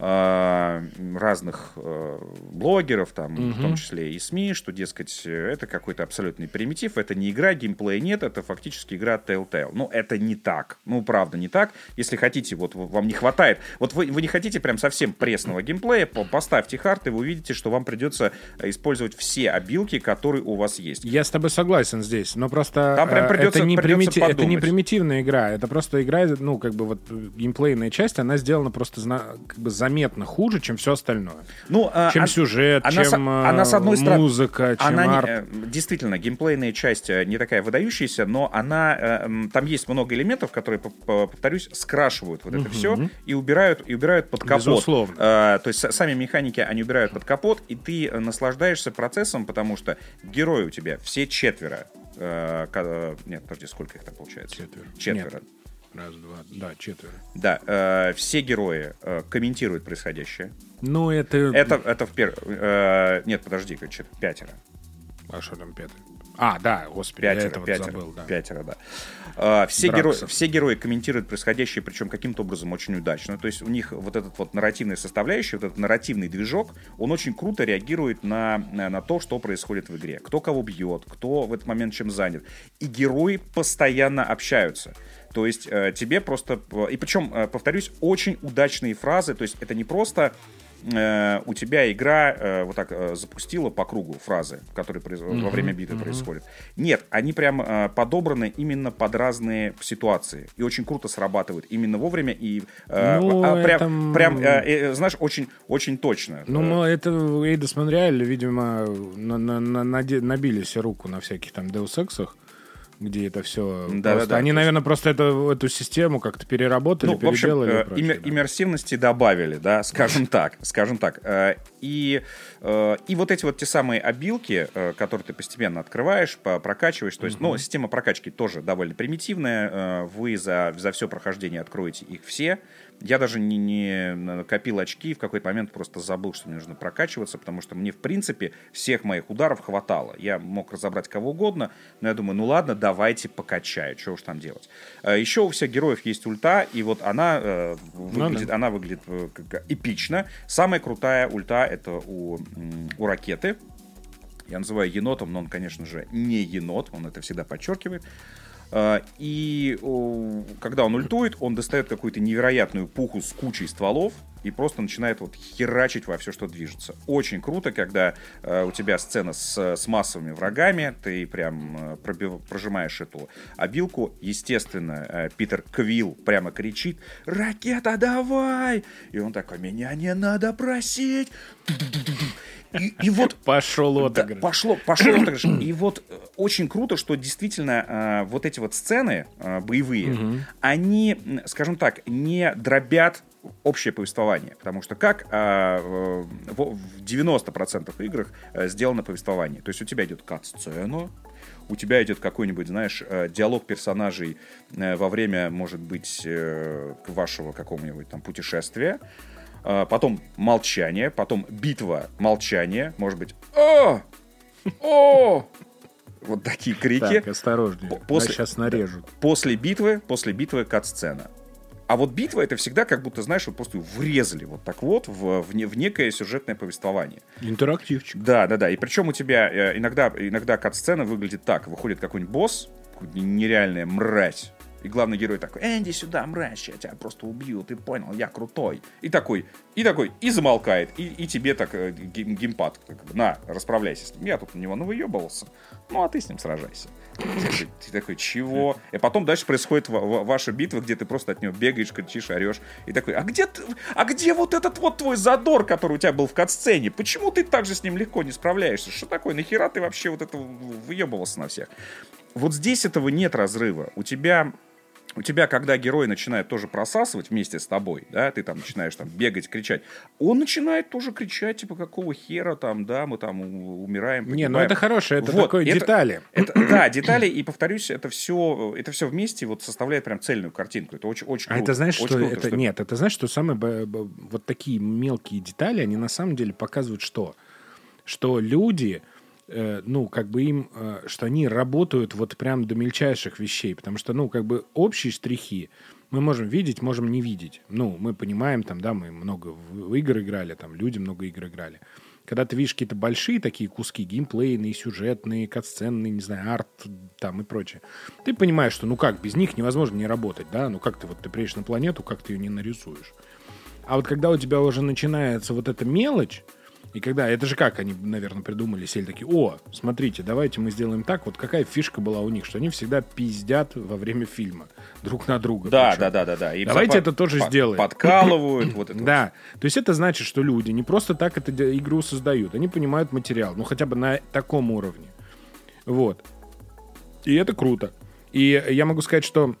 разных э, блогеров, там, в том числе и СМИ, что, дескать, это какой-то абсолютный примитив, это не игра, геймплея нет, это фактически игра Telltale. Ну, это не так. Ну, правда, не так. Если хотите, вот вам не хватает, вот вы, вы не хотите прям совсем пресного геймплея, по- поставьте хард, и вы увидите, что вам придется использовать все обилки, которые у вас есть. Я с тобой согласен здесь, но просто Там прям э, придется- это, не придется примити- это не примитивная игра, это просто игра, ну, как бы вот геймплейная часть, она сделана просто как бы заметно хуже, чем все остальное. Ну, а, Чем а- сюжет, она с- чем э, она, с одной стороны, музыка, чем она арт. э, действительно, геймплейная часть э, не такая выдающаяся, но она, э, там есть много элементов, которые, по- по- повторюсь, скрашивают вот это все и убирают, и убирают под капот. Безусловно. Э, то есть с- сами механики, они убирают под капот, и ты э, наслаждаешься процессом, потому что герои у тебя все четверо. э, нет, подожди, сколько их там получается? Четверо. Четверо. Нет. Раз, два, да, четверо. Да, э, все герои э, комментируют происходящее. Ну, это... Это, это в пер... э, нет, подожди, че- пятеро. А что там пятый? А, да, господи, я Пятеро, это вот пятеро, забыл, да. пятеро, да. А, все, герои, все герои комментируют происходящее, причем каким-то образом очень удачно. То есть у них вот этот вот нарративная составляющая, вот этот нарративный движок, он очень круто реагирует на, на, на то, что происходит в игре. Кто кого бьет, кто в этот момент чем занят. И герои постоянно общаются. То есть э, тебе просто... э, И причем, э, повторюсь, очень удачные фразы. То есть это не просто у тебя игра вот так запустила по кругу фразы, которые произ- во время битвы происходят. Нет, они прям подобраны именно под разные ситуации. И очень круто срабатывают именно вовремя и Ну, а, прям, это, прям, знаешь, очень, очень точно. Ну, ну, это Эйдос Монреаль, видимо, на- на- на- набили себе руку на всяких там Deus Ex'ах, где это все Да-да-да, просто... то Они, есть- наверное, просто эту, эту систему как-то переработали, Ну, в общем, переделали. э, прочее, иммер- да. иммерсивности добавили, да, скажем так, скажем так. Э, И, э, и вот эти вот те самые обилки, которые ты постепенно открываешь, прокачиваешь, то есть, ну, система прокачки тоже довольно примитивная, вы за, за все прохождение откроете их все. Я даже не, не накопил очки, в какой-то момент просто забыл, что мне нужно прокачиваться, потому что мне, в принципе, всех моих ударов хватало. Я мог разобрать кого угодно, но я думаю, ну ладно, давайте покачаю, что уж там делать. Э, Еще у всех героев есть ульта, и вот она э, выглядит, она выглядит э, эпично. Самая крутая ульта это у, у ракеты. Я называю енотом, но он, конечно же, не енот, он это всегда подчеркивает. А, и когда он ультует, он достает какую-то невероятную пуху с кучей стволов, и просто начинает вот херачить во все, что движется. Очень круто, когда э, у тебя сцена с, с массовыми врагами, ты прям э, пробив, прожимаешь эту обилку. Естественно, э, Питер Квилл прямо кричит «Ракета, давай!» И он такой «Меня не надо просить!» И, и вот пошел отыгрыш. Да, пошло, пошел отыгрыш. И вот э, очень круто, что действительно э, вот эти вот сцены э, боевые, угу. они, скажем так, не дробят общее повествование. Потому что как а, в, в 90% играх а, сделано повествование. То есть у тебя идет кат-сцена, у тебя идет какой-нибудь, знаешь, э, диалог персонажей э, во время, может быть, вашего какого-нибудь там путешествия, а, потом молчание, потом битва, молчание, может быть, о, о, вот такие крики. Так, осторожнее, после, сейчас нарежут. После битвы, после битвы кат-сцена. А вот битва это всегда как будто, знаешь, вот просто врезали вот так вот в, в, не, в некое сюжетное повествование. Интерактивчик. Да, да, да. И причем у тебя э, иногда, иногда кат-сцена выглядит так. Выходит какой-нибудь босс, нереальная мразь, и главный герой такой, Энди, сюда, мразь, я тебя просто убью, ты понял, я крутой. И такой, и такой, и замолкает, и, и тебе так э, геймпад, как на, расправляйся с ним. Я тут на него навыебывался, ну а ты с ним сражайся. Ты, такой, чего? И потом дальше происходит ваша битва, где ты просто от него бегаешь, кричишь, орешь. И такой, а где, ты, а где вот этот вот твой задор, который у тебя был в кат-сцене? Почему ты так же с ним легко не справляешься? Что такое? Нахера ты вообще вот это выебывался на всех? Вот здесь этого нет разрыва. У тебя у тебя, когда герой начинает тоже просасывать вместе с тобой, да, ты там начинаешь там бегать, кричать, он начинает тоже кричать, типа, какого хера там, да, мы там умираем, погибаем. Не, ну это хорошее, это вот, такое это, детали. Это, да, детали, и повторюсь, это все, это все вместе вот составляет прям цельную картинку. Это очень, очень круто. А это знаешь, очень что круто, это, что... нет, это знаешь, что самые, вот такие мелкие детали, они на самом деле показывают что? Что люди, ну, как бы им, э, что они работают вот прям до мельчайших вещей, потому что, ну, как бы общие штрихи мы можем видеть, можем не видеть. Ну, мы понимаем, там, да, мы много в игр играли, там, люди много игр играли. Когда ты видишь какие-то большие такие куски, геймплейные, сюжетные, катсценные, не знаю, арт там и прочее, ты понимаешь, что, ну как, без них невозможно не работать, да, ну как ты вот, ты приедешь на планету, как ты ее не нарисуешь. А вот когда у тебя уже начинается вот эта мелочь, и когда, это же как они, наверное, придумали, сели такие, о, смотрите, давайте мы сделаем так, вот какая фишка была у них, что они всегда пиздят во время фильма друг на друга. Да, да, да, да, да. И давайте под, это тоже под, сделаем. Подкалывают. вот это да, то есть это значит, что люди не просто так эту игру создают, они понимают материал, ну хотя бы на таком уровне. Вот. И это круто. И я могу сказать, что,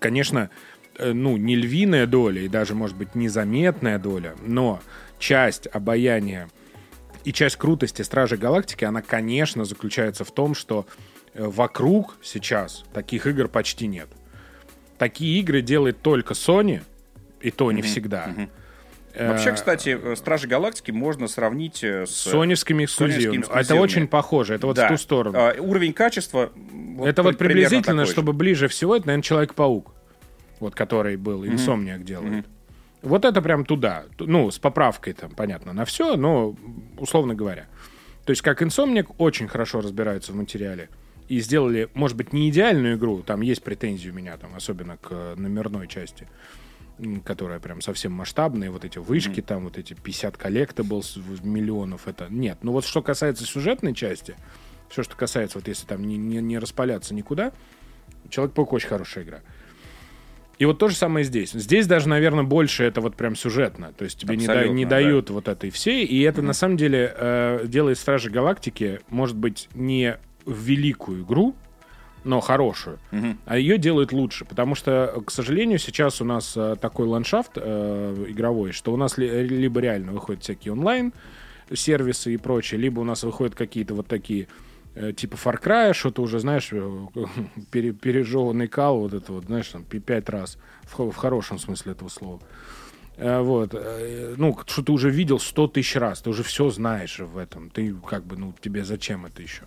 конечно, э, ну, не львиная доля, и даже, может быть, незаметная доля, но часть обаяния и часть крутости Стражей Галактики, она, конечно, заключается в том, что э, вокруг сейчас таких игр почти нет. Такие игры делает только Sony, и то не mm-hmm. всегда. Mm-hmm. Вообще, кстати, э, Стражи Галактики можно сравнить с соневскими эксклюзивами. Это очень похоже, это вот да. в ту сторону. А, уровень качества... Вот это вот приблизительно, чтобы ближе всего, это, наверное, Человек-паук, вот который был, Insomniac mm-hmm. делает. Mm-hmm. Вот это прям туда. Ну, с поправкой там, понятно, на все, но условно говоря. То есть как Insomniac очень хорошо разбирается в материале. И сделали, может быть, не идеальную игру, там есть претензии у меня, там, особенно к номерной части, которая прям совсем масштабная, вот эти вышки, mm-hmm. там вот эти 50 collectibles миллионов, это нет. Но вот что касается сюжетной части, все, что касается, вот если там не, не, не распаляться никуда, Человек-паук очень хорошая игра. И вот то же самое здесь. Здесь даже, наверное, больше это вот прям сюжетно. То есть тебе не, да, не дают вот этой всей. И это mm-hmm. на самом деле э, делает Стражи Галактики, может быть, не в великую игру, но хорошую, mm-hmm. а ее делают лучше. Потому что, к сожалению, сейчас у нас э, такой ландшафт э, игровой, что у нас ли, либо реально выходят всякие онлайн сервисы и прочее, либо у нас выходят какие-то вот такие типа Far Cry, что-то уже, знаешь, э, пере, пережеванный кал, вот это вот, знаешь, там, пять раз, в, в хорошем смысле этого слова. Э, вот, ну, что ты уже видел сто тысяч раз, ты уже все знаешь в этом, ты как бы, ну, тебе зачем это еще?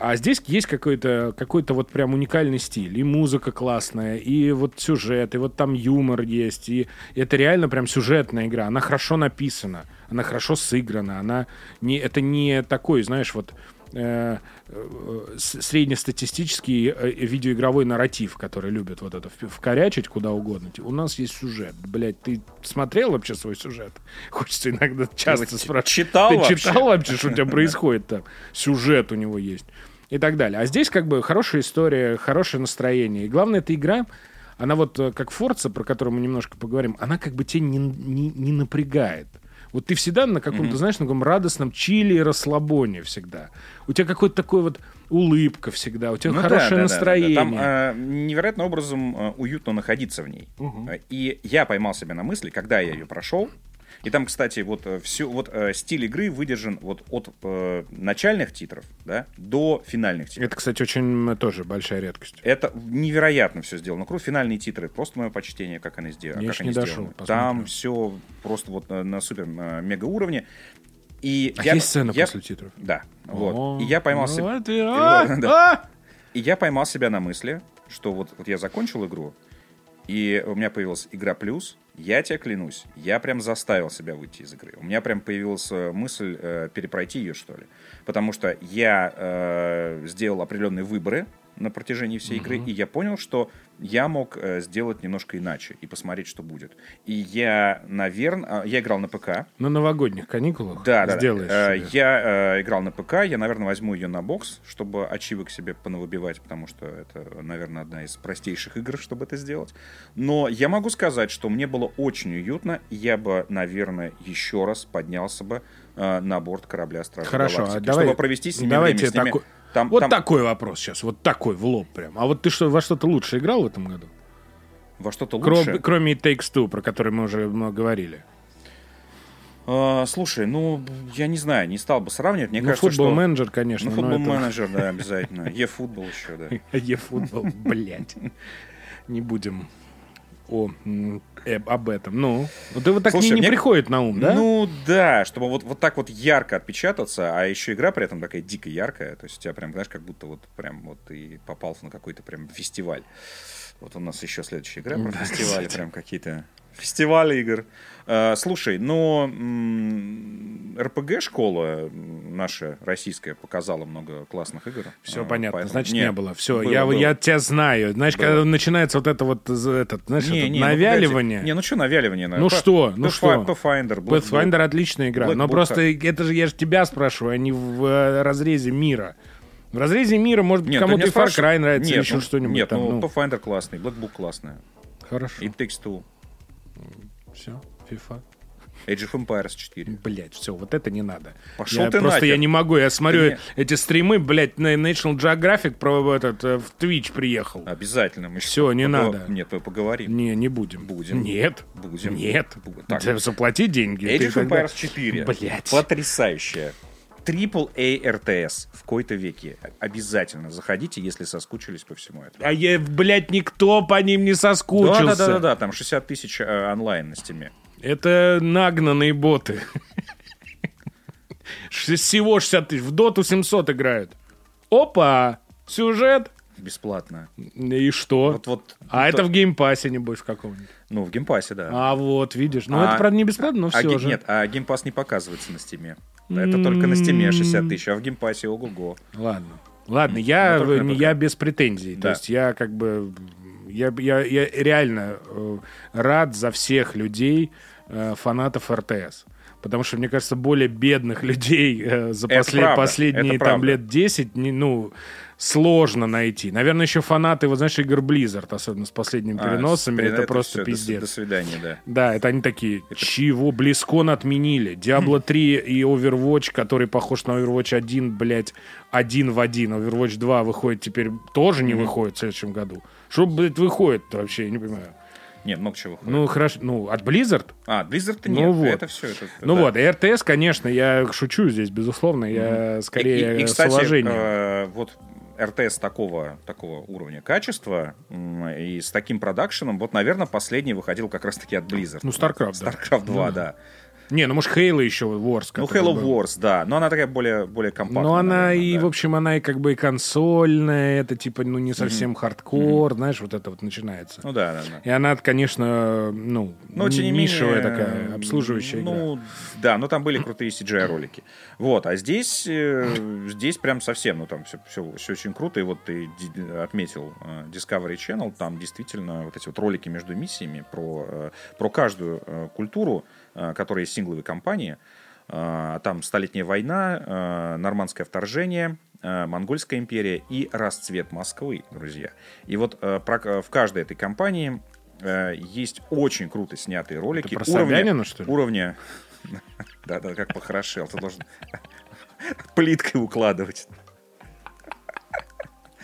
А здесь есть какой-то какой вот прям уникальный стиль. И музыка классная, и вот сюжет, и вот там юмор есть. И это реально прям сюжетная игра. Она хорошо написана, она хорошо сыграна. Она не, это не такой, знаешь, вот э, э, среднестатистический э, видеоигровой нарратив, который любят вот это вкорячить куда угодно. У нас есть сюжет. Блять, ты смотрел вообще свой сюжет? Хочется иногда часто Ты спрашивать. читал Ты вообще? читал вообще, что у тебя происходит там? Сюжет у него есть. И так далее. А здесь как бы хорошая история, хорошее настроение. И главное, эта игра, она вот э, как Форца, про которую мы немножко поговорим, она как бы тебя не, не, не напрягает. Вот ты всегда на каком-то, знаешь, на каком радостном чили и расслабоне всегда. У тебя какой-то такой вот улыбка всегда, у тебя Ну да, хорошее да, да, да, да. настроение. Там э, невероятным образом э, уютно находиться в ней. Э, И я поймал себя на мысли, когда я ее прошел. И там, кстати, вот все, вот э, стиль игры выдержан вот от э, начальных титров, да, до финальных титров. Это, кстати, очень э, тоже большая редкость. Это невероятно все сделано. Круто. Финальные титры. Просто мое почтение, как они сделаны. Я как они не дошел, сделаны. посмотрим. Там все просто вот на, на супер э, мега уровне. И А я, есть сцена я- после титров? Да. Вот. О, И я поймал ну себя. вот а! И я поймал себя на мысли, что вот, вот я закончил игру, и у меня появилась игра плюс. Я тебе клянусь, я прям заставил себя выйти из игры. У меня прям появилась э, мысль э, перепройти ее, что ли. Потому что я э, сделал определенные выборы на протяжении всей игры, и я понял, что я мог э, сделать немножко иначе и посмотреть, что будет. И я, наверное, я играл на ПК. На новогодних каникулах Да, да, да. сделаешь Э, себе. Я э, играл на ПК, я, наверное, возьму ее на бокс, чтобы ачивок себе понавыбивать, потому что это, наверное, одна из простейших игр, чтобы это сделать. Но я могу сказать, что мне было очень уютно, и я бы, наверное, еще раз поднялся бы э, на борт корабля Стражи Хорошо, а Галактики, давай, чтобы провести с ними давайте время. С ними. такой, Там- вот там- такой вопрос сейчас, вот такой в лоб прям. А вот ты что, во что-то лучше играл в этом году? Во что-то лучше. Кроме It Takes Two, про который мы уже много говорили. Э, слушай, ну, я не знаю, не стал бы сравнивать. Мне ну, кажется, футбол что... менеджер, конечно. Ну, футбол это- менеджер, да, обязательно. Е-футбол еще, да. Е-футбол, блядь. Не будем о, э, об этом. Ну, вот ты вот так Слушай, не, не мне- приходит на ум, да? Ну да, чтобы вот, вот так вот ярко отпечататься, а еще игра при этом такая дико яркая, то есть у тебя прям, знаешь, как будто вот прям вот ты попал на какой-то прям фестиваль. Вот у нас еще следующая игра про фестивали, прям какие-то фестивали игр. Э, слушай, но РПГ-школа наша российская показала много классных игр. Все Э, понятно, поэтому- значит, не, было. Все, было, я, было. я тебя знаю. Знаешь, Было. когда начинается вот это вот, этот, знаешь, Не, это не, ну, навяливание. погоди. Не, ну что навяливание? Ну что, ну что? Pathfinder, Black Pathfinder отличная игра. Black но Book, просто это же я же тебя спрашиваю, а не в э, разрезе мира. В разрезе мира, может быть, кому-то и Far Cry нравится, нет, еще ну, что-нибудь Нет, там. ну, ну. Pathfinder классный, Black Book классная. Хорошо. It Takes Two. Все, FIFA. Age of Empires 4. Блять, все, вот это не надо. Пошел я ты просто нахер. я не могу. Я смотрю Ты эти стримы, блядь, на National Geographic про этот э, в Twitch приехал. Обязательно. Мы щас не пого- надо. Нет, мы поговорим. Не, не будем. Будем. Нет. Будем. Нет. Бу- так. Заплати деньги. Age of тогда- Empires 4. Блядь. Потрясающая. Triple A RTS в кои-то веки. Обязательно заходите, если соскучились по всему этому. А я, блядь, никто по ним не соскучился. Да, да, да, да, да, там 60 тысяч э, онлайн на Steam е. Это нагнанные боты. Всего 60 тысяч. В доту 700 играют. Опа! Сюжет. Бесплатно. И что? Вот, вот, а ну, это то- в Game Pass е, небось, в каком-нибудь. Ну, в Game Pass е, да. А вот, видишь. Ну, А- это, правда, не бесплатно, но А все ге- же. Нет, а Game Pass не показывается на Steam е. Это только на Steam е 60 тысяч, а в Game Pass е ого-го. Ладно. Ладно, я, ПК. я без претензий. То Да. есть я как бы... Я, я, я реально э, рад за всех людей, э, фанатов RTS. Потому что, мне кажется, более бедных людей э, за после- правда, последние там правда. лет 10, не, ну, сложно найти. Наверное, еще фанаты, вот знаешь, игр Blizzard, особенно с последними А, переносами, с- это, просто всё, до с- пиздец. До, свидания, да. Да, это они такие, чего, Близкон отменили. Diablo 3 и Overwatch, который похож на Overwatch 1, блядь, один в один. Overwatch 2 выходит теперь, тоже не выходит в следующем году. Что, блядь, выходит вообще, я не понимаю. Нет, много чего. выходит. Ну, хорошо, ну, от Blizzard? а, Blizzard ну нет, вот. это все. Это, Ну да. вот, и РТС, конечно, я шучу здесь, безусловно, я скорее и, и, и, кстати, э, вот РТС такого, такого уровня качества и с таким продакшеном, вот, наверное, последний выходил как раз-таки от Blizzard. Ну, StarCraft, да. StarCraft 2, Ну да. Не, ну может Halo еще Wars. Ну, Halo был. Wars, да. Но она такая более, более компактная. Но она наверное, и, да. в общем, она и как бы и консольная, это типа, ну, не совсем хардкор, знаешь, вот это вот начинается. Ну да, да, да. И она, конечно, ну, Но, тем не менее, такая, обслуживающая игра. Ну, да, но там были крутые CGI-ролики. Вот, а здесь, э, здесь прям совсем, ну, там все, все, все очень круто. И вот ты отметил э, Discovery Channel, там действительно вот эти вот ролики между миссиями про, э, про каждую культуру, э, которая есть сингловой кампании. Э, Там Столетняя война, э, Нормандское вторжение, Монгольская империя и расцвет Москвы, друзья. И вот в каждой этой кампании э, есть очень круто снятые ролики. про Собянина, что ли? Уровня... Да-да, как похорошел. Ты должен плиткой укладывать.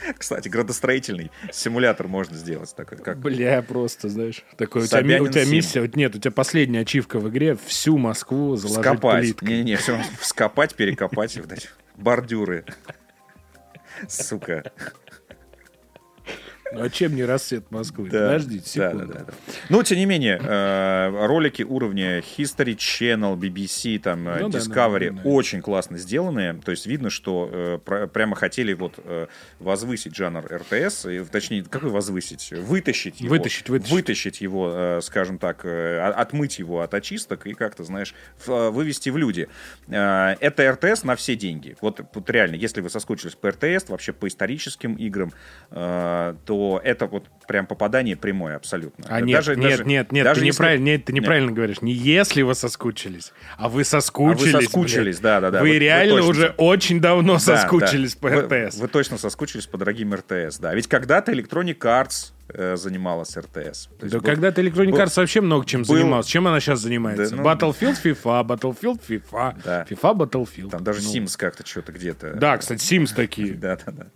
Кстати, градостроительный симулятор можно сделать. Такой, как... Бля, просто, знаешь, такой у тебя, у тебя миссия, вот нет, у тебя последняя ачивка в игре всю Москву заложить Скопать. плиткой. Не-не-не, все вскопать, перекопать вот эти бордюры. Сука. Ну, а чем не рассвет Москвы? Да. Подождите секунду. да, да, да. Но, тем не менее, э, ролики уровня History Channel, BBC, там, э, Ну Discovery да, да, да. очень классно сделанные. То есть видно, что э, прямо хотели вот э, возвысить жанр РТС, и, точнее, какой возвысить? Вытащить его. Вытащить, вытащить. Вытащить его, э, скажем так, э, отмыть его от очисток и как-то, знаешь, в- вывести в люди. Э, Это РТС на все деньги. Вот, вот реально, если вы соскучились по РТС, вообще по историческим играм, э, то это вот прям попадание прямое абсолютно. А нет, Даже- нет, даже- нет, нет, даже ты, если- неправильно, нет, ты Нет. неправильно говоришь. Не если вы соскучились, а вы А соскучились. вы соскучились, да, да, да. Вы Вот реально точно уже очень давно Да, соскучились да. по Вы- РТС. Вы, точно соскучились по дорогим РТС, да. Ведь когда-то Electronic Arts э, занималась РТС. Да был- когда-то Electronic был- Arts вообще много чем был- занималась. Чем она сейчас занимается? Да, ну- Battlefield, FIFA, Battlefield, FIFA, Да. FIFA, Battlefield. Там даже Ну, Sims как-то что-то где-то. Да, кстати, Sims такие. Да, да, да.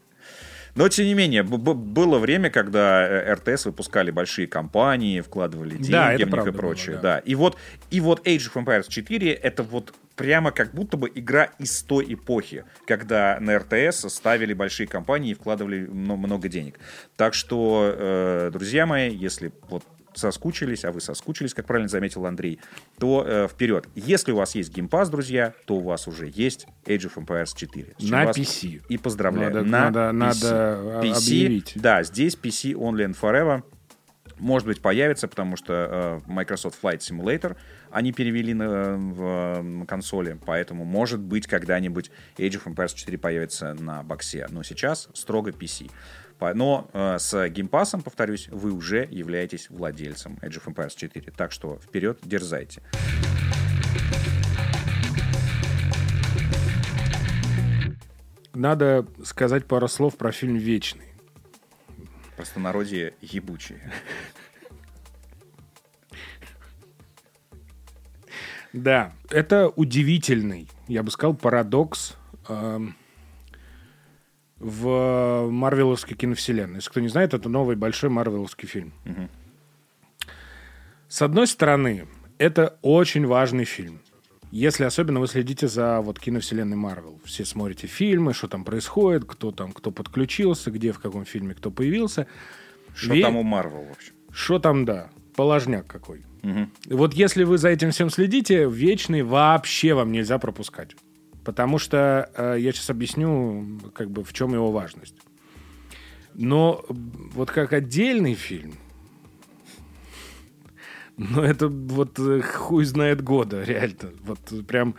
Но, тем не менее, было время, когда э, РТС выпускали большие компании, вкладывали деньги Да, в них и прочее. было, да. да. И, вот, и вот Age of Empires 4 это вот прямо как будто бы игра из той эпохи, когда на РТС ставили большие компании и вкладывали мно- много денег. Так что, э, друзья мои, если вот соскучились, а вы соскучились, как правильно заметил Андрей, то э, вперед. Если у вас есть геймпас, друзья, то у вас уже есть Age of Empires 4. С чем На PC. И поздравляю. Надо- на надо- PC. надо PC, объявить. Да, здесь PC Only and Forever. Может быть, появится, потому что э, Microsoft Flight Simulator они перевели на, в, на консоли, поэтому, может быть, когда-нибудь Age of Empires 4 появится на боксе. Но сейчас строго PC. Но э, с геймпасом, повторюсь, вы уже являетесь владельцем Age of Empires 4. Так что вперед, дерзайте. Надо сказать пару слов про фильм «Вечный». Простонародье ебучие. Да, это удивительный, я бы сказал, парадокс эм, в Марвеловской киновселенной. Если кто не знает, это новый большой марвеловский фильм. С одной стороны, это очень важный фильм. Если особенно вы следите за вот киновселенной Марвел. Все смотрите фильмы, что там происходит, кто там, кто подключился, где, в каком фильме кто появился. Что Ве- там у Марвел, в общем? Что там, да, положняк какой. Мгм. Вот если вы за этим всем следите, вечный вообще вам нельзя пропускать. Потому что э, я сейчас объясню, как бы в чем его важность. Но вот как отдельный фильм, ну это вот э, хуй знает года, реально. Вот прям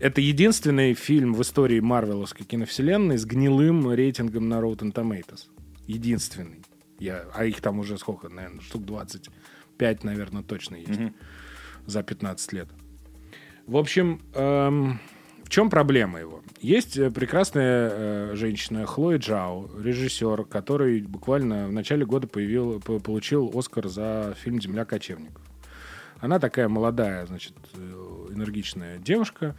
это единственный фильм в истории Марвеловской киновселенной с гнилым рейтингом на Rotten Tomatoes. Единственный. Я, а их там уже сколько, наверное, штук 25, наверное, точно есть за 15 лет. В общем, эм, чем проблема его? Есть э, прекрасная э, женщина Хлоя Джао, режиссер, который буквально в начале года появил, по- получил Оскар за фильм «Земля кочевников». Она такая молодая, значит, э, энергичная девушка,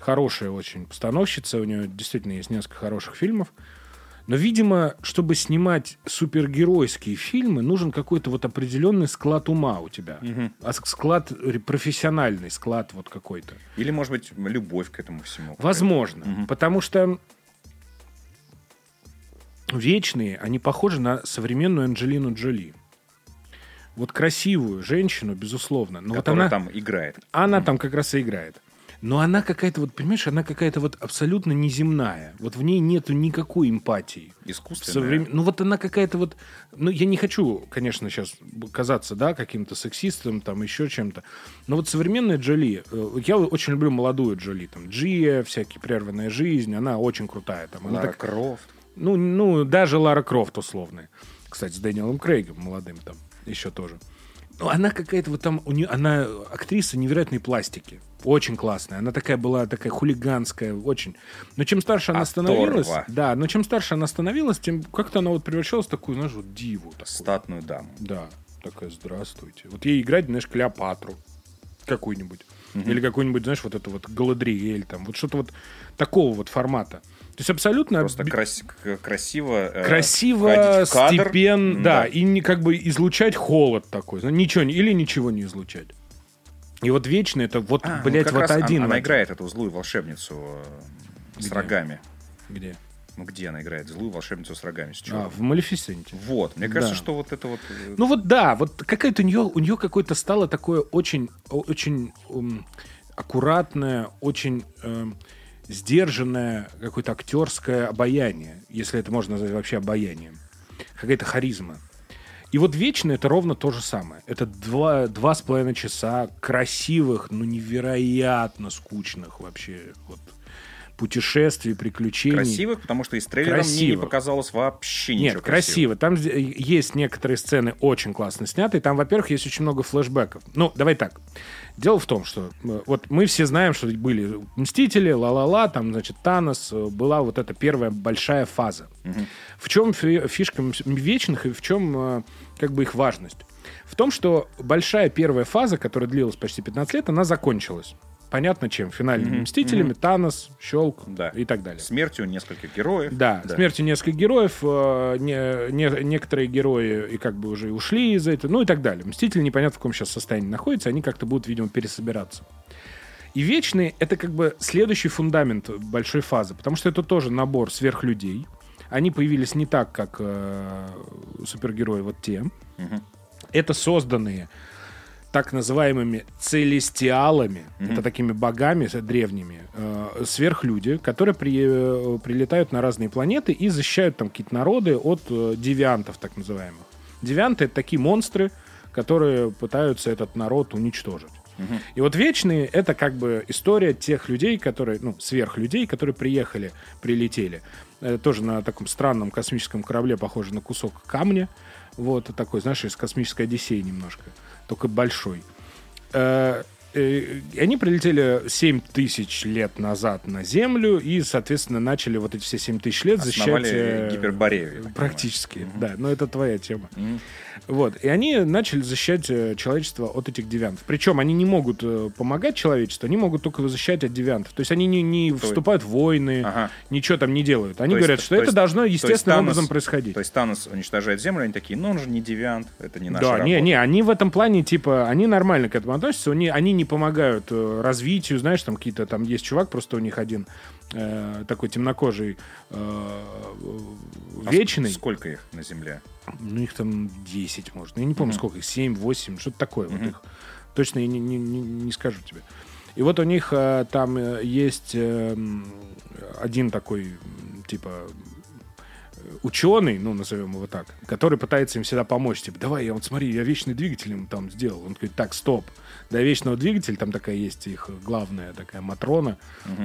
хорошая очень постановщица, у нее действительно есть несколько хороших фильмов. Но, видимо, чтобы снимать супергеройские фильмы, нужен какой-то вот определенный склад ума у тебя. А с- склад профессиональный, склад вот какой-то. Или, может быть, любовь к этому всему. Возможно. Потому что вечные, они похожи на современную Анджелину Джоли. вот красивую женщину, безусловно. Но вот Которая она, там играет. она там как раз и играет. Но она какая-то вот, понимаешь, она какая-то вот абсолютно неземная. Вот в ней нету никакой эмпатии. Искусственная. Соврем- Ну вот она какая-то вот... Ну я не хочу, конечно, сейчас казаться, да, каким-то сексистом, там еще чем-то. Но вот современная Джоли... э, Я очень люблю молодую Джоли. Там Джия, всякие прерванная жизнь. Она очень крутая. Там, она Лара так- Крофт. ну, ну, даже Лара Крофт условная. Кстати, с Дэниелом Крейгом молодым там еще тоже. Ну, она какая-то вот там, у нее, она актриса невероятной пластики. Очень классная. Она такая была, такая хулиганская, очень. Но чем старше она Оторва. становилась, да, но чем старше она становилась, тем как-то она вот превращалась в такую, знаешь, вот диву. Такую. Статную даму. Да, такая, здравствуйте. Вот ей играть, знаешь, Клеопатру какую-нибудь. Или какую-нибудь, знаешь, вот эту вот Галадриэль, там, вот что-то вот такого вот формата. То есть абсолютно... Просто крас- красиво. э, красиво, в кадр. степенно, М, да, и не как бы излучать холод такой, знаешь, ничего или ничего не излучать. И вот вечно это вот, А, ну, блядь, как вот раз один. Она, она играет эту злую волшебницу э, с рогами. Где? Ну где она играет? Злую волшебницу с рогами. С А, в Малефисенте. Вот. Мне кажется, Да. что вот это вот... э, Ну вот да, вот какая-то у нее, у нее какое-то стало такое очень, очень ум, аккуратное, очень эм, сдержанное какое-то актерское обаяние, если это можно назвать вообще обаянием. Какая-то харизма. И вот вечно это ровно то же самое. Это два, два с половиной часа красивых, ну невероятно скучных вообще вот путешествий, приключений. красивых, потому что из трейлера мне не показалось вообще ничего Нет, красиво. Там есть некоторые сцены очень классно сняты. Там, во-первых, есть очень много флешбеков. Ну, давай так. Дело в том, что э, вот мы все знаем, что были Мстители, ла-ла-ла, там, значит, Танос, э, была вот эта первая большая фаза. В чем фи- фишка вечных и в чем э, как бы их важность? В том, что большая первая фаза, которая длилась почти 15 лет, она закончилась. Понятно чем. Финальными Мстителями, Танос, Щелк Да. и так далее. Смертью нескольких героев. Да, смертью нескольких героев, э, не- не- некоторые герои и как бы уже ушли из этого, ну и так далее. Мстители непонятно в каком сейчас состоянии находятся, они как-то будут, видимо, пересобираться. И Вечные — это как бы следующий фундамент большой фазы, потому что это тоже набор сверхлюдей. Они появились не так, как э, супергерои вот те. Мгм. Это созданные так называемыми целестиалами, это такими богами древними, э, сверхлюди, которые при- э, прилетают на разные планеты и защищают там какие-то народы от э, девиантов, так называемых. Девианты — это такие монстры, которые пытаются этот народ уничтожить. И вот вечные — это как бы история тех людей, которые, ну, сверхлюдей, которые приехали, прилетели. Э, тоже на таком странном космическом корабле, похоже на кусок камня. Вот такой, знаешь, из космической Одиссеи немножко. Только большой. Э, они прилетели 7 тысяч лет назад на Землю и, соответственно, начали вот эти все 7 тысяч лет защищать... Основали э, Гиперборею. Практически, да. Но это твоя тема. Мгм. Вот. И они начали защищать э, человечество от этих девиантов. Причем они не могут э, помогать человечеству, они могут только защищать от девиантов. То есть они не, не вступают в войны, Ага. ничего там не делают. Они То есть- говорят, что то это есть- должно то есть естественным Танос- образом происходить. То есть Танос уничтожает Землю, они такие, ну он же не девиант, это не наша Да, работа. не, не, они в этом плане, типа, они нормально к этому относятся, они, они не помогают э, развитию, знаешь, там какие-то, там есть чувак, просто у них один э, такой темнокожий, э, А вечный, ск- Сколько их на Земле? ну их там 10, может, я не помню, сколько их, 7, 8, что-то такое, вот их, точно я не, не, не, не скажу тебе. И вот у них э, там э, есть э, один такой, типа, ученый, ну, назовем его так, который пытается им всегда помочь. Типа, давай, я вот смотри, я вечный двигатель им там сделал. Он говорит, так, стоп. До вечного двигателя, там такая есть их главная такая Матрона,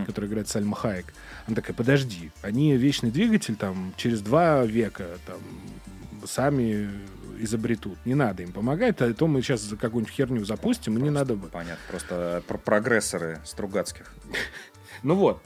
которая играет Сальма Хайек. Она такая, подожди, они вечный двигатель там через два века там сами изобретут. Не надо им помогать, а то мы сейчас какую-нибудь херню запустим, и не надо... бы. Понятно, просто про- прогрессоры Стругацких. Ну вот.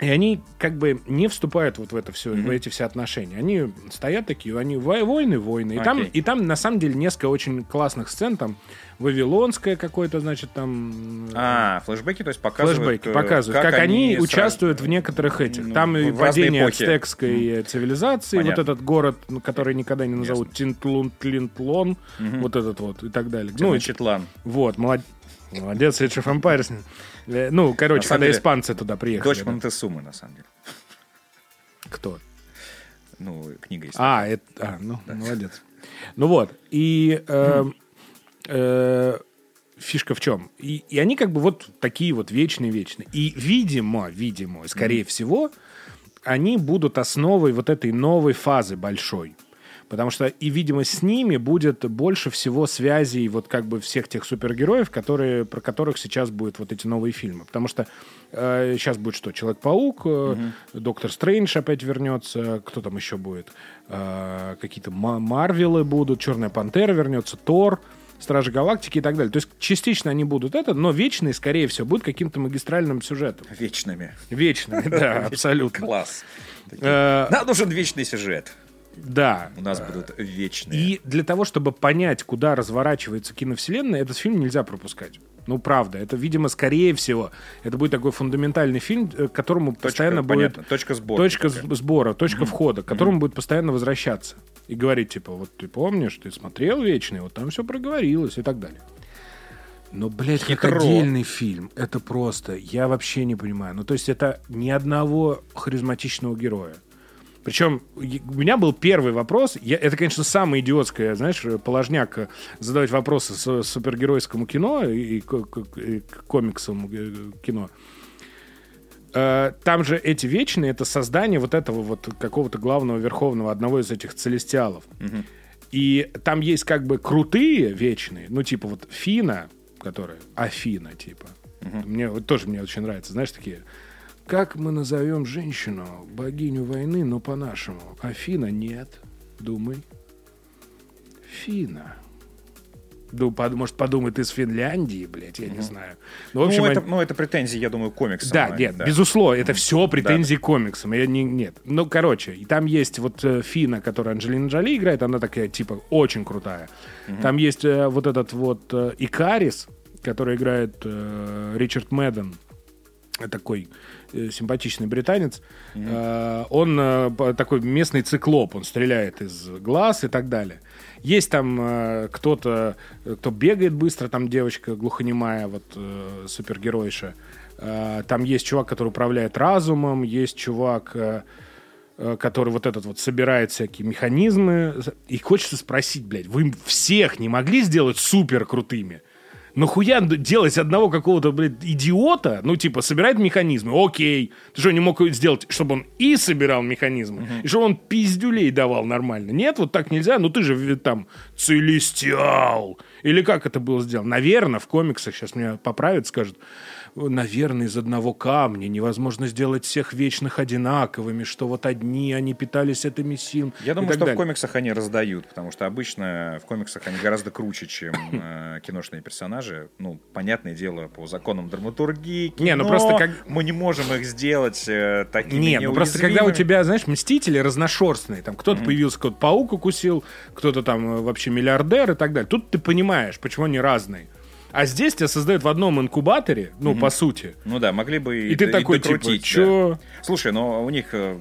И они как бы не вступают вот в это все, в эти все отношения. Они стоят такие, они вой- войны, войны. И там, Окей. и там на самом деле несколько очень классных сцен. Там Вавилонская какой-то, значит, там... э, А, флешбеки, то есть показывают, Флэшбэки э, показывают, как, они, сра- участвуют в некоторых этих. ну, Там и падение эпохи. ацтекской цивилизации, Понятно. вот этот город, ну, который никогда не назовут Тинтлун, Тлинтлон, вот этот вот и так далее. Ну, и- Тenochtitlan. вот, молодец. Молодец, Age of Empires. Э, Ну, короче, когда деле, испанцы туда приехали. Дочь да. Монтесумы, на самом деле. Кто? Ну, книга есть. А, это... А, ну, молодец. Ну вот, и э, э, фишка в чем? И, и они как бы вот такие вот вечные-вечные. И, видимо, видимо, скорее всего, они будут основой вот этой новой фазы большой. Потому что, и, видимо, с ними будет больше всего связей вот как бы всех тех супергероев, которые, про которых сейчас будут вот эти новые фильмы. Потому что э, сейчас будет что? Человек-паук, э, Доктор Стрэндж опять вернется, кто там еще будет? Э, какие-то Ма- Марвелы будут, Черная Пантера вернется, Тор, Стражи Галактики и так далее. То есть частично они будут это, но вечные, скорее всего, будут каким-то магистральным сюжетом. Вечными. Вечными, да, абсолютно. Класс. Э, Нам нужен вечный сюжет. Да. У нас будут вечные. И для того, чтобы понять, куда разворачивается киновселенная, этот фильм нельзя пропускать. Ну, правда. Это, видимо, скорее всего, это будет такой фундаментальный фильм, э, к которому Точка, постоянно понятно. будет... Точка сбора. Точка такая. сбора, точка входа, к которому будет постоянно возвращаться. И говорить, типа, вот ты помнишь, ты смотрел «Вечный», вот там все проговорилось и так далее. Но, блядь, как Хитро. отдельный фильм, это просто, я вообще не понимаю. Ну, то есть это ни одного харизматичного героя. Причем у меня был первый вопрос. Я, это, конечно, самое идиотское, знаешь, положняк э, задавать вопросы с, супергеройскому кино и, и и комиксам э, кино. Э, Там же эти вечные это создание вот этого вот какого-то главного верховного одного из этих целестиалов. И там есть как бы крутые вечные, ну типа вот Фина, которая Афина типа. Мне вот тоже мне очень нравится, знаешь такие. Как мы назовем женщину, богиню войны, но по-нашему? Афина нет. Думай. Фина. Ну, под- может, подумай, ты из Финляндии, блядь, я не знаю. Ну, в общем, ну, это, они- ну, это претензии, я думаю, комиксам. да, нет, безусловно, это все претензии к комиксам. Я не, нет. Ну, короче, и там есть вот э, Фина, которая Анджелина Джоли играет, она такая, типа, очень крутая. Там есть э, вот этот вот э, Икарис, который играет э, Ричард Мэдден, такой э, симпатичный британец. Э, он э, такой местный циклоп, он стреляет из глаз и так далее. Есть там э, кто-то, э, кто бегает быстро, там девочка глухонемая, вот э, супергеройша. Э, там есть чувак, который управляет разумом, есть чувак, э, э, который вот этот вот собирает всякие механизмы. И хочется спросить, блядь, вы всех не могли сделать супер крутыми? Нахуя делать одного какого-то, блядь, идиота? Ну, типа, собирает механизмы. Окей. Ты что, не мог сделать, чтобы он и собирал механизмы, и чтобы он пиздюлей давал нормально? Нет, вот так нельзя. Ну, ты же э, там целестиал. Или как это было сделано? Наверное, в комиксах, сейчас меня поправят, скажут, наверное, из одного камня невозможно сделать всех вечных одинаковыми, что вот одни, они питались этими силами. Я думаю, что в далее. комиксах они раздают, потому что обычно в комиксах они гораздо круче, чем э, киношные персонажи. Ну, понятное дело, по законам драматургии. Не, ну кино, просто как- мы не можем их сделать э, такими Нет, ну просто когда у тебя, знаешь, мстители разношерстные, там кто-то появился, кто-то паук укусил, кто-то там э, вообще миллиардер и так далее. Тут ты понимаешь, почему они разные. А здесь тебя создают в одном инкубаторе, ну, по сути. Ну да, могли бы И ты такой, типа, докрутить, да. чё? Слушай, но у них э,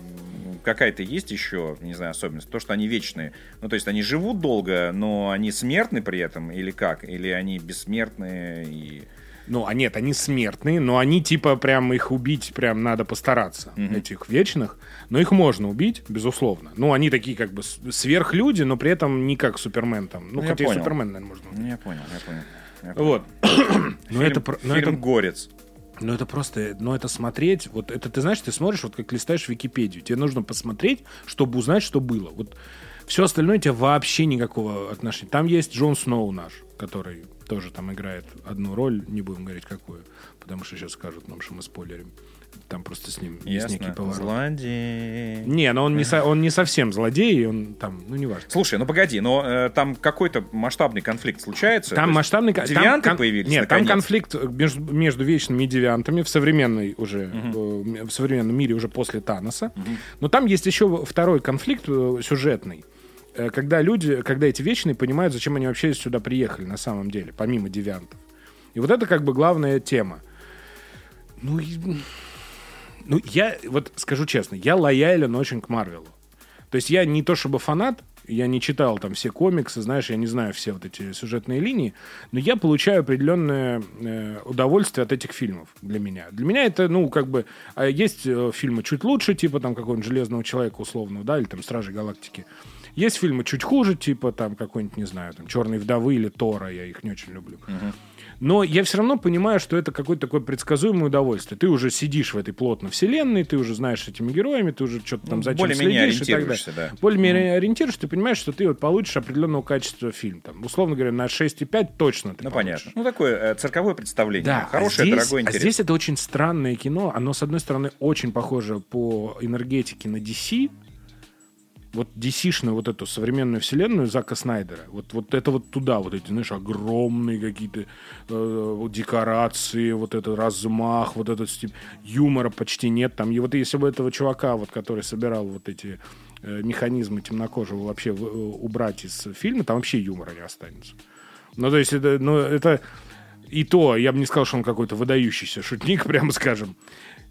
какая-то есть еще, не знаю, особенность, то, что они вечные. Ну, то есть они живут долго, но они смертны при этом, или как? Или они бессмертные и... Ну, а нет, они смертные, но они типа прям их убить прям надо постараться, этих вечных. Но их можно убить, безусловно. Ну, они такие как бы сверхлюди, но при этом не как Супермен там. Ну, Ну, хотя и. Супермен, наверное, можно убить. Ну, я понял, я понял. Вот. Но Фильм- это, но фильм это «Горец». Ну, это просто, ну, это смотреть, вот это, ты знаешь, ты смотришь, вот как листаешь Википедию, тебе нужно посмотреть, чтобы узнать, что было. Вот все остальное у тебя вообще никакого отношения. Там есть Джон Сноу наш, который тоже там играет одну роль, не будем говорить какую, потому что сейчас скажут нам, что мы спойлерим. Там просто с ним есть некий Ясно. поворот. Злодей. Не, но он не, со- он не совсем злодей, он там, ну, неважно. Слушай, ну погоди, но э, там какой-то масштабный конфликт случается? Там масштабный... кон- Девианты там, появились Нет, там наконец? конфликт между, между вечными и девиантами в современной уже, э, в современном мире уже после Таноса. Но там есть еще второй конфликт э, сюжетный. Э, Когда люди, когда эти вечные понимают, зачем они вообще сюда приехали на самом деле, помимо девиантов. И вот это как бы главная тема. Ну, и- ну, я вот скажу честно, я лоялен очень к Марвелу. То есть я не то чтобы фанат, я не читал там все комиксы, знаешь, я не знаю все вот эти сюжетные линии, но я получаю определенное э, удовольствие от этих фильмов для меня. Для меня это, ну, как бы, а есть э, фильмы чуть лучше, типа там какого-нибудь Железного Человека условного, да, или там Стражи Галактики. Есть фильмы чуть хуже, типа там какой-нибудь, не знаю, там «Черные вдовы» или «Тора», я их не очень люблю. Но я все равно понимаю, что это какое-то такое предсказуемое удовольствие. Ты уже сидишь в этой плотно вселенной, ты уже знаешь этими героями, ты уже что-то там Ну, зачем следишь и так далее. ориентируешься, да. Более-менее ориентируешься, ты понимаешь, что ты вот получишь определенного качества фильм. Там, условно говоря, на 6,5 точно ты Ну, получишь. понятно. Ну, такое э, цирковое представление. Да, Хорошее, а здесь, дорогое, а интересное. здесь это очень странное кино. Оно, с одной стороны, очень похоже по энергетике на DC. Вот DC-шную вот эту современную вселенную Зака Снайдера. Вот, вот это вот туда, вот эти, знаешь, огромные какие-то э, декорации, вот этот размах, вот этот стип. Юмора почти нет там. И вот если бы этого чувака, вот, который собирал вот эти э, механизмы темнокожего вообще в- э, убрать из фильма, там вообще юмора не останется. Ну, то есть это, ну, это и то, я бы не сказал, что он какой-то выдающийся шутник, прямо скажем.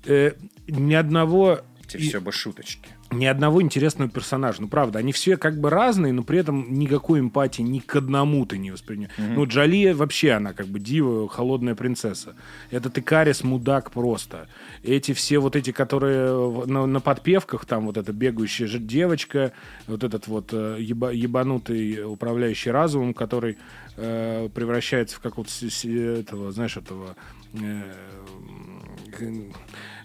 Э, ни одного Эти все бы шуточки. Ни одного интересного персонажа. Ну, правда, они все как бы разные, но при этом никакой эмпатии ни к одному ты не воспринимаешь. Ну, Джоли вообще, она как бы дива, холодная принцесса. Этот Икарис мудак просто. Эти все вот эти, которые на, на подпевках, там вот эта бегающая же девочка, вот этот вот э, еба- ебанутый управляющий разумом, который э, превращается в какого-то этого, знаешь, этого э,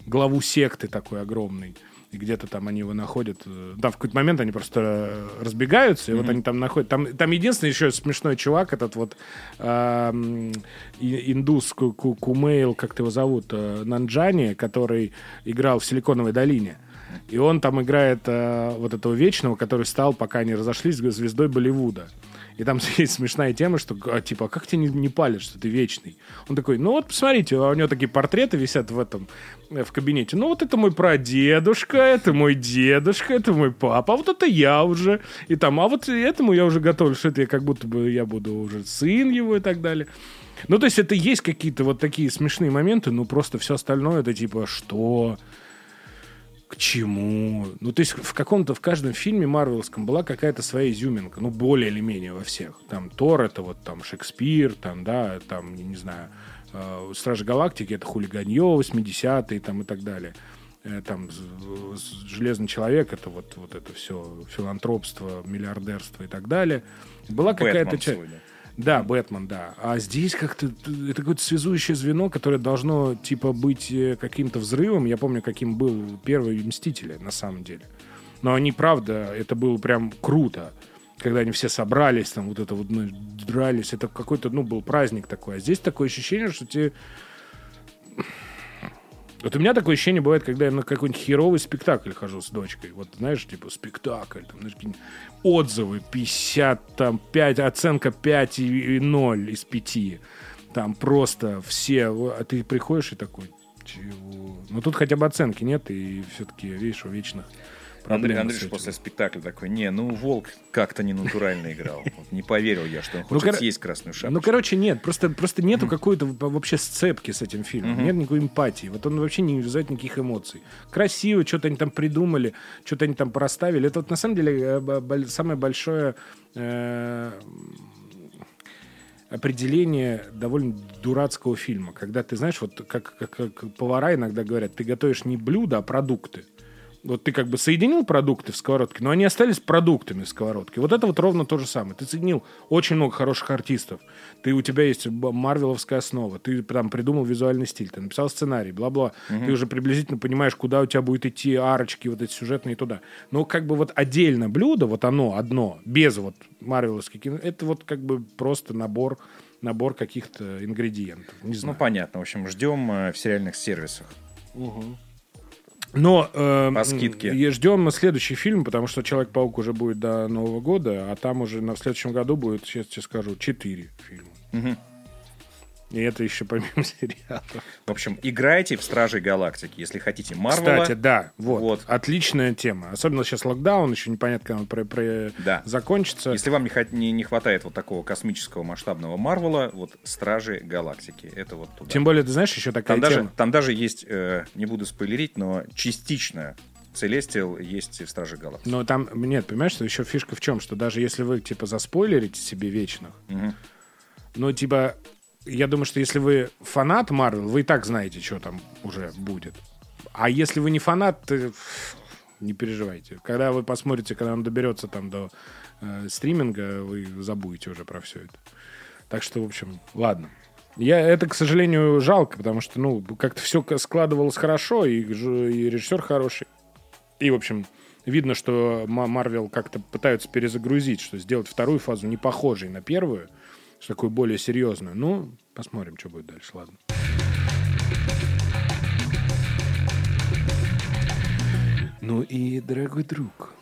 главу секты такой огромный. И где-то там они его находят. э, Да, в какой-то момент они просто э, разбегаются, и вот они там находят. Там, там единственный еще смешной чувак, этот вот и- индус Ку- Ку- Кумейл, как его зовут, э, Нанджани, который играл в Силиконовой долине. И он там играет э, вот этого вечного, который стал, пока они разошлись, звездой Болливуда. И там есть смешная тема, что а, типа, а как тебе не, не палят, что ты вечный? Он такой, ну вот посмотрите, а у него такие портреты висят в этом, э, в кабинете. Ну вот это мой прадедушка, это мой дедушка, это мой папа, а вот это я уже. И там, а вот этому я уже готов, что это я как будто бы я буду уже сын его и так далее. Ну, то есть это есть какие-то вот такие смешные моменты, но просто все остальное это типа, что к чему. Ну, то есть в каком-то, в каждом фильме Марвелском была какая-то своя изюминка, ну, более или менее во всех. Там Тор это вот там Шекспир, там, да, там, я не знаю, э, Стражи Галактики это хулиганье 80-е там и так далее. Э, Там Железный человек это вот, вот это все филантропство, миллиардерство и так далее. Была какая-то часть. Да. Бэтмен, да. А здесь как-то это какое-то связующее звено, которое должно типа быть э, каким-то взрывом. Я помню, каким был первый Мстители на самом деле. Но они, правда, это было прям круто. Когда они все собрались, там вот это вот ну, дрались, это какой-то, ну, был праздник такой. А здесь такое ощущение, что тебе... Вот у меня такое ощущение бывает, когда я на какой-нибудь херовый спектакль хожу с дочкой. Вот, знаешь, типа спектакль, там, знаешь, отзывы 50, там, 5, оценка 5 и, и 0 из 5. Там просто все, а ты приходишь и такой, чего? Ну, тут хотя бы оценки нет, и все-таки, видишь, у вечных Андрей проблемы с Андрюш после спектакля такой, не, ну Волк как-то не натурально играл. Вот Не поверил я, что он Ну, хочет кор- съесть красную шапку. Ну, короче, нет, просто, просто нету какой-то в- вообще сцепки с этим фильмом. Нет никакой эмпатии. Вот он вообще не вызывает никаких эмоций. Красиво, что-то они там придумали, что-то они там проставили. Это вот на самом деле э, самое большое э, определение довольно дурацкого фильма. Когда ты знаешь, вот как, как- как повара иногда говорят, ты готовишь не блюдо, а продукты. Вот ты как бы соединил продукты в сковородке, но они остались продуктами в сковородке. Вот это вот ровно то же самое. Ты соединил очень много хороших артистов. Ты, у тебя есть марвеловская основа. Ты там придумал визуальный стиль. Ты написал сценарий, бла-бла. Ты уже приблизительно понимаешь, куда у тебя будет идти арочки, вот эти сюжетные туда. Но как бы вот отдельно блюдо, вот оно одно, без вот марвеловских кино, это вот как бы просто набор набор каких-то ингредиентов. Не Ну, знаю. понятно. В общем, ждем э, в сериальных сервисах. Но э, По скидке. м, и ждем следующий фильм, потому что Человек-паук уже будет до Нового года, а там уже на следующем году будет, сейчас тебе скажу, четыре фильма. Мгм. И это еще помимо сериалов. В общем, играйте в Стражей Галактики, если хотите Марвела. Кстати, да, вот, Вот. Отличная тема. Особенно сейчас локдаун, еще непонятно, когда он про- про- Да. закончится. Если вам не, не, не хватает вот такого космического масштабного Марвела, вот Стражи Галактики. Это вот туда. Тем более, ты знаешь, еще такая там, даже, тема. там даже есть, э, не буду спойлерить, но частично Целестиал есть в Страже Галактики. Но там, нет, понимаешь, что еще фишка в чем? Что даже если вы, типа, заспойлерите себе вечных, Мгм. ну, типа, я думаю, что если вы фанат Марвел, вы и так знаете, что там уже будет. А если вы не фанат, ты- Не переживайте. Когда вы посмотрите, когда он доберется там до э, стриминга, вы забудете уже про все это. Так что, в общем, ладно. Я, это, к сожалению, жалко, потому что, ну, как-то все складывалось хорошо, и, и режиссер хороший. И, в общем, видно, что Марвел как-то пытаются перезагрузить, что сделать вторую фазу не похожей на первую, такую более серьезную. Ну, посмотрим, что будет дальше, ладно. Ну и, дорогой друг,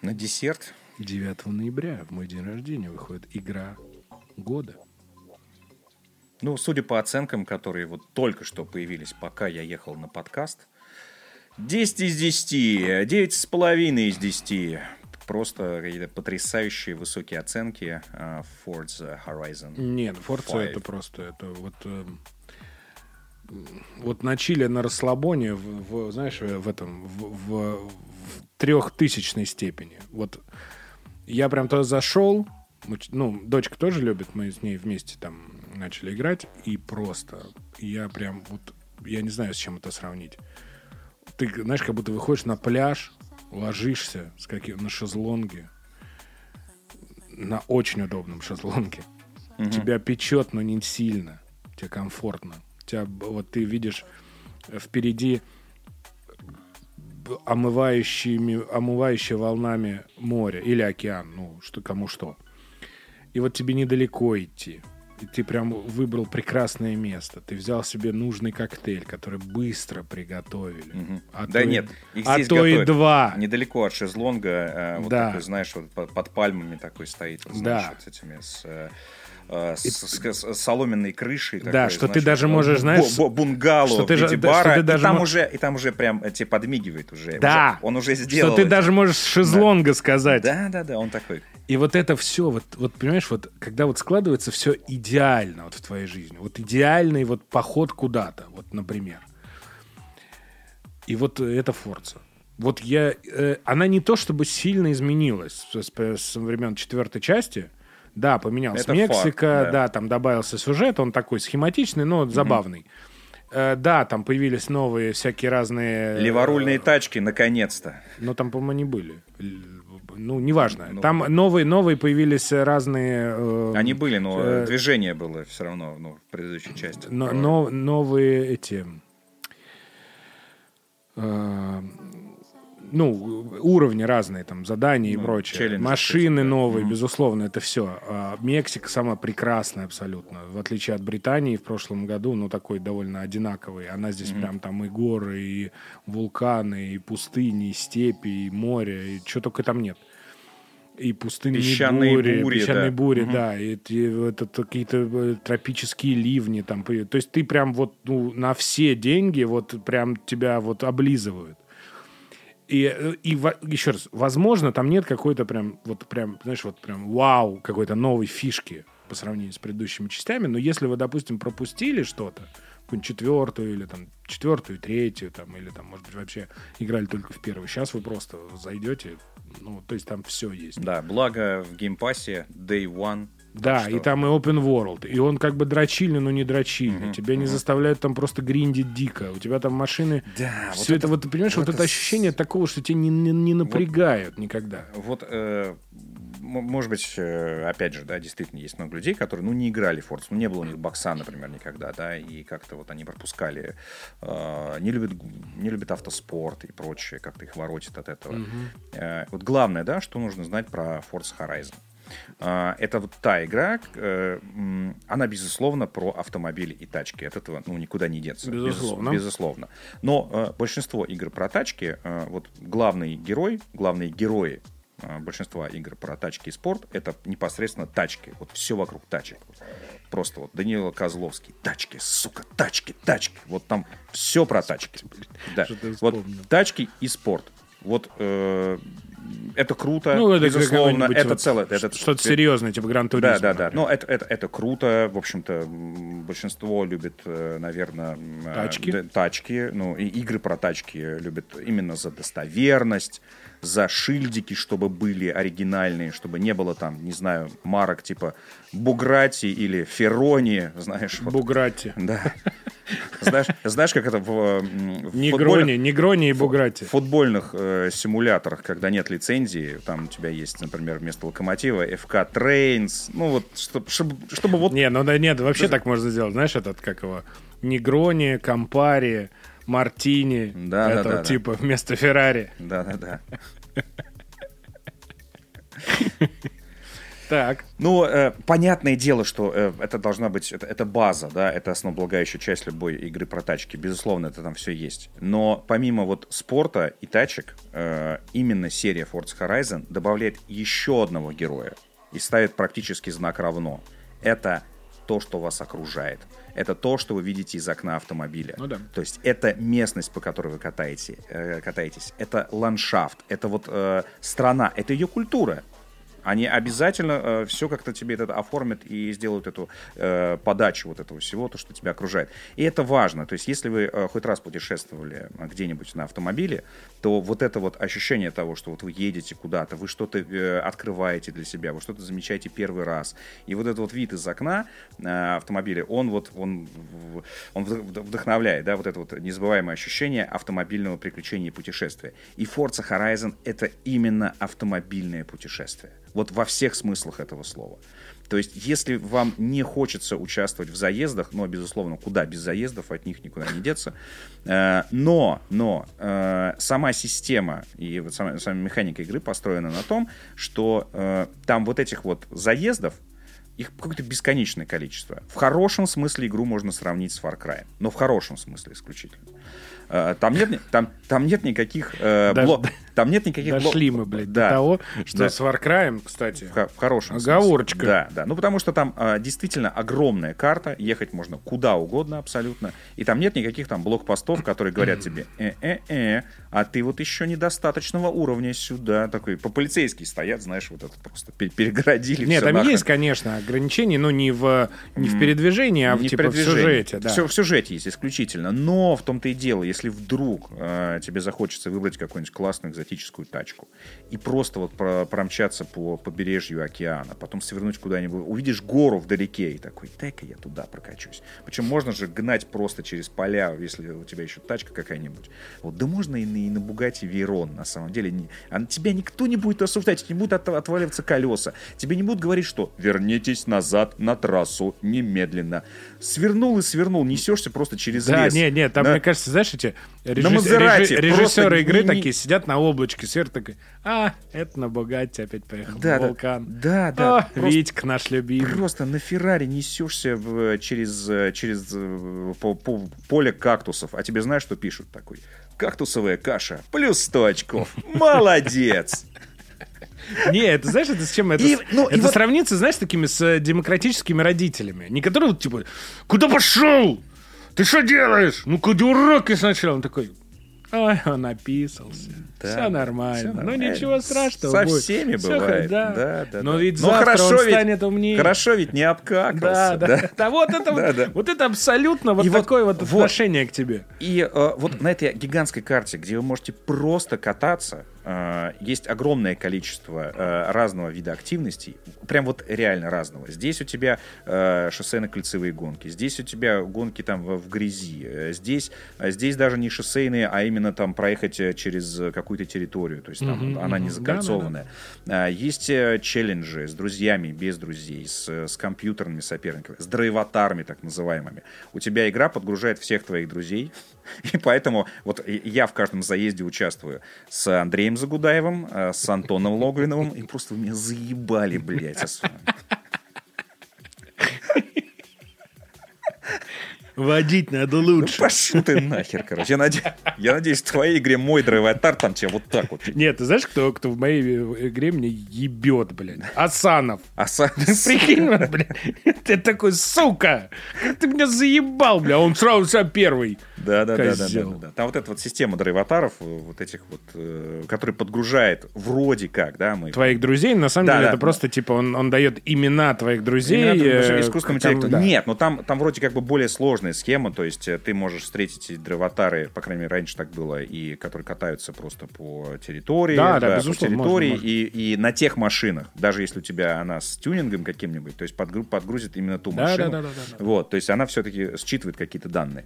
на десерт 9 ноября, в мой день рождения, выходит игра года. Ну, судя по оценкам, которые вот только что появились, пока я ехал на подкаст, 10 из 10, 9 с половиной из 10. Просто какие-то потрясающие высокие оценки uh, Forza Horizon. Нет, Forza это просто, это вот... Э, вот на Чили на расслабоне, в, в, знаешь, в этом, в, в, в трехтысячной степени. Вот я прям туда зашел, ну, дочка тоже любит, мы с ней вместе там начали играть, и просто я прям вот, я не знаю, с чем это сравнить. Ты, знаешь, как будто выходишь на пляж, ложишься с каким, на шезлонге, на очень удобном шезлонге. Угу. Тебя печет, но не сильно. Тебе комфортно. Тебя, вот ты видишь впереди омывающими, омывающие волнами море или океан, ну, что кому что. И вот тебе недалеко идти и ты прям выбрал прекрасное место. Ты взял себе нужный коктейль, который быстро приготовили. Угу. А да то нет, их а то готовят. и два. Недалеко от шезлонга, э, вот да. такой, знаешь, вот под, под пальмами такой стоит, вот, знаешь, да. вот с этими с э, э с, с, с соломенной крышей. Да, такой, что знаешь, ты даже можешь, знаешь... Бунгало что ты, в виде да, бара, ты даже и, там м... уже, и там уже прям тебе подмигивает уже. Да. Уже, он уже сделал Что ты это. даже можешь шезлонга да. сказать. Да, да, да, он такой. И вот это все, вот, вот понимаешь, вот когда вот складывается все идеально вот в твоей жизни, вот идеальный вот поход куда-то, вот, например. И вот это Форца. Вот я, э, она не то чтобы сильно изменилась с, с, с времен четвертой части. Да, поменялась это Мексика, факт, да. да, там добавился сюжет, он такой схематичный, но забавный. Э, да, там появились новые всякие разные... Леворульные э, тачки, наконец-то. Но там, по-моему, не были ну, неважно. Ну, Там новые, новые появились разные... Э, Они были, но э, движение было все равно ну, в предыдущей части. Но, но, новые эти... Э, ну, уровни разные, там, задания ну, и прочее. Машины новые, mm-hmm. безусловно, это все. А Мексика самая прекрасная абсолютно. В отличие от Британии в прошлом году, ну, такой довольно одинаковый. Она здесь mm-hmm. прям там и горы, и вулканы, и пустыни, и степи, и море, и что только там нет и пустынные песчаные бури, бури, песчаные да. бури, угу. да, и, и это какие-то э, тропические ливни там, то есть ты прям вот ну, на все деньги вот прям тебя вот облизывают. И, и еще раз, возможно, там нет какой-то прям, вот прям, знаешь, вот прям вау, какой-то новой фишки по сравнению с предыдущими частями, но если вы, допустим, пропустили что-то, какую-нибудь четвертую или там четвертую, третью, там, или там, может быть, вообще играли только в первую. Сейчас вы просто зайдете, ну, то есть там все есть. Да, благо в Game Pass е Day One да, что... и там и open world. И он как бы дрочильный, но не дрочильный. Угу, Тебя угу. не заставляют там просто гриндить дико. У тебя там машины... Да, все вот это, это, вот, ты понимаешь, вот, вот это ощущение такого, что тебя не, не, не напрягают вот, никогда. Вот э, может быть, э, опять же, да, действительно есть много людей, которые, ну, не играли в Forza, ну, не было у них бокса, например, никогда, да, и как-то вот они пропускали, э, не любят, не любят автоспорт и прочее, как-то их воротит от этого. Угу. Э, вот главное, да, что нужно знать про Forza Horizon. Э, это вот та игра, э, она, безусловно, про автомобили и тачки. От этого, ну, никуда не деться. Безусловно. Безусловно. Но э, большинство игр про тачки, э, вот главный герой, главные герои а, большинства игр про тачки и спорт это непосредственно тачки. Вот все вокруг тачек. Просто вот Данила Козловский. Тачки, сука, тачки, тачки. Вот там все про тачки. Да. Вот тачки и спорт. Вот э, это круто, Ну, это безусловно, это вот целое. это- Что-то серьезное, типа Гран. Да, да, да. Но это, это, это круто. В общем-то, большинство любит, наверное, Тачки. тачки. Ну, и игры про тачки любят именно за достоверность, за шильдики, чтобы были оригинальные, чтобы не было там, не знаю, марок типа Буграти или Феррони, знаешь. вот. Бугратти. Да. Знаешь, знаешь, как это в, м, в Негрони, Негрони и Бугратти. в футбольных э, симуляторах, когда нет лицензии, там у тебя есть, например, вместо локомотива FK Trains, ну вот, чтоб- чтобы, чтобы вот... Не, ну да нет, вообще так можно сделать. Знаешь, этот, как его, Негрони, Кампари, Мартини. Да, да, это да, вот да. типа вместо Феррари. Да-да-да. Так. Ну, э, понятное дело, что э, это должна быть, это, это база, да, это основополагающая часть любой игры про тачки. Безусловно, это там все есть. Но помимо вот спорта и тачек, э, именно серия Forza Horizon добавляет еще одного героя и ставит практически знак равно. Это то, что вас окружает. Это то, что вы видите из окна автомобиля. Ну да. То есть это местность, по которой вы катаете, э, катаетесь. Это ландшафт, это вот э, страна, это ее культура. Они обязательно все как-то тебе это оформят и сделают эту э, подачу вот этого всего, то, что тебя окружает. И это важно. То есть, если вы э, хоть раз путешествовали э, где-нибудь на автомобиле, то вот это вот ощущение того, что вот вы едете куда-то, вы что-то э, открываете для себя, вы что-то замечаете первый раз. И вот этот вот вид из окна э, автомобиля, он вот он, он вд- вд- вдохновляет, да, вот это вот незабываемое ощущение автомобильного приключения и путешествия. И Forza Horizon это именно автомобильное путешествие. Вот во всех смыслах этого слова. То есть, если вам не хочется участвовать в заездах, но, безусловно, куда без заездов, от них никуда не деться, э, но, но э, сама система и вот сама, сама механика игры построена на том, что э, там вот этих вот заездов, их какое-то бесконечное количество. В хорошем смысле игру можно сравнить с Far Cry, но в хорошем смысле исключительно. Э, Там нет, там, там нет никаких э, Даже- блок- там нет никаких блок- Дошли мы, блядь, Да. до того, что Да. с Warcry, кстати, В, в хорошем Оговорочка. смысле. Да, да. Ну, потому что там а, действительно огромная карта, ехать можно куда угодно абсолютно, и там нет никаких там блокпостов, которые говорят тебе, э-э-э, а ты вот еще недостаточного уровня сюда, такой, по-полицейски стоят, знаешь, вот это просто пе- перегородили. Нет, там нахрен. есть, конечно, ограничения, но не в, не в передвижении, а в, Не типа, в сюжете. Да. Все в сюжете есть исключительно. Но в том-то и дело, если вдруг э, тебе захочется выбрать какую-нибудь классную экзотическую тачку и просто вот про- промчаться по побережью океана, потом свернуть куда-нибудь, увидишь гору вдалеке и такой, дай-ка я туда прокачусь. Причем можно же гнать просто через поля, если у тебя еще тачка какая-нибудь. Вот, да можно и на, и на Бугати Вейрон, на самом деле. Не- а тебя никто не будет осуждать, не будут от- отваливаться колеса. Тебе не будут говорить, что вернитесь назад на трассу немедленно. Свернул и свернул, несешься просто через Да, лес. не, не, там, Да. мне кажется, знаешь, эти режисс- Мазерати просто режиссеры игры не- такие сидят на облачке, сверху такой, а, это на Бугатти опять поехал, Да, на да. вулкан. Да, да. А, Просто- Витька наш любимый. Просто на Феррари несешься в- через, э, через э, по, по- поле кактусов, а тебе знаешь, что пишут такой? Кактусовая каша, плюс 100 очков. Молодец! Не, это знаешь, это с чем? Это, И- ну, это вот- сравнится, знаешь, с такими с э, демократическими родителями. Не которые вот типа, куда пошел? Ты что делаешь? Ну-ка, дурак, и сначала. Он такой, ой, он описался. Да, все нормально. всё Ну, ничего страшного. Со будет. всеми Всё бывает. Да. Да, да, Но да. ведь Ну, завтра хорошо он ведь- станет умнее. Хорошо ведь не Да, обкакался. да. Да вот это, Да, вот, да. вот это абсолютно вот И такое вот, вот. отношение к тебе. И э, вот на этой гигантской карте, где вы можете просто кататься, э, есть огромное количество э, разного вида активностей, прям вот реально разного. Здесь у тебя э, шоссейно-кольцевые гонки, здесь у тебя гонки там в, в грязи, здесь, э, здесь даже не шоссейные, а именно там проехать через э, какую-то территорию, то есть там Мгм, она не мгм. закольцованная. А, Есть э, челленджи с друзьями, без друзей, с, э, с компьютерными соперниками, с драйватарами так называемыми. У тебя игра подгружает всех твоих друзей, и поэтому вот я в каждом заезде участвую с Андреем Загудаевым, э, с Антоном Логвиновым, и просто вы меня заебали, блядь. Водить надо лучше. Ну, пошел ты нахер, короче. Я, наде... я надеюсь, в твоей игре мой драйватар там тебе вот так вот. Нет, ты знаешь, кто, кто в моей игре мне ебет, блядь? Асанов. Асанов. Прикинь, блядь. Ты такой, сука! Ты меня заебал, бля? Он сразу сам первый. Да, да, да, да, да, да. Там вот эта вот система драйватаров, э, вот этих вот, э, который подгружает вроде как, да, мы. Твоих друзей, на самом да, деле, да, это да. просто типа он, он дает имена твоих друзей. Имена, э, искусственному интеллекту. Да. Нет, но там, там вроде как бы более сложная схема, то есть э, ты можешь встретить драйватары, по крайней мере, раньше так было, и которые катаются просто по территории, да, да, да по территории, можно, можно. И, и на тех машинах, даже если у тебя она с тюнингом каким-нибудь, то есть подгрузит именно ту да, машину. Да, да, да, да, да. Вот, то есть она все-таки считывает какие-то данные.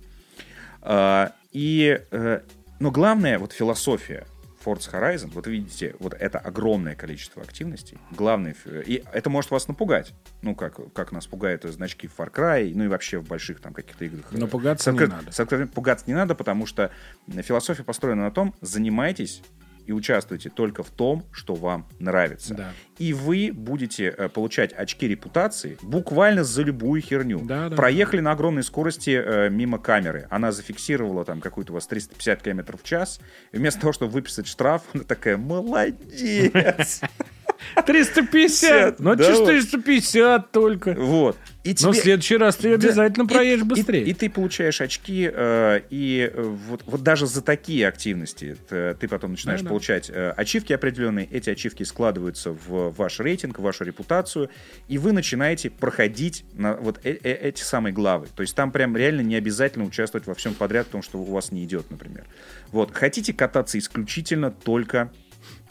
А, и, э, но главное, вот философия Forza Horizon, вот видите, вот это огромное количество активностей. Главное, и это может вас напугать. Ну, как, как нас пугают значки в Far Cry, ну и вообще в больших там каких-то играх. Но пугаться с, не надо. С, пугаться не надо, потому что философия построена на том, занимайтесь и участвуйте только в том, что вам нравится. Да. И вы будете э, получать очки репутации буквально за любую херню. Да, да, Проехали да. на огромной скорости э, мимо камеры. Она зафиксировала там какую-то у вас 350 км в час. И вместо того, чтобы выписать штраф, она такая, молодец. 350. Ну, да, 450 только. Вот. И тебе... Но в следующий раз ты обязательно да. проедешь и, быстрее. И, и ты получаешь очки, э, и э, вот, вот даже за такие активности ты, ты потом начинаешь да, получать э, ачивки определенные. Эти ачивки складываются в ваш рейтинг, в вашу репутацию, и вы начинаете проходить на вот э -э эти самые главы. То есть там прям реально не обязательно участвовать во всем подряд, потому что у вас не идет, например. Вот. Хотите кататься исключительно только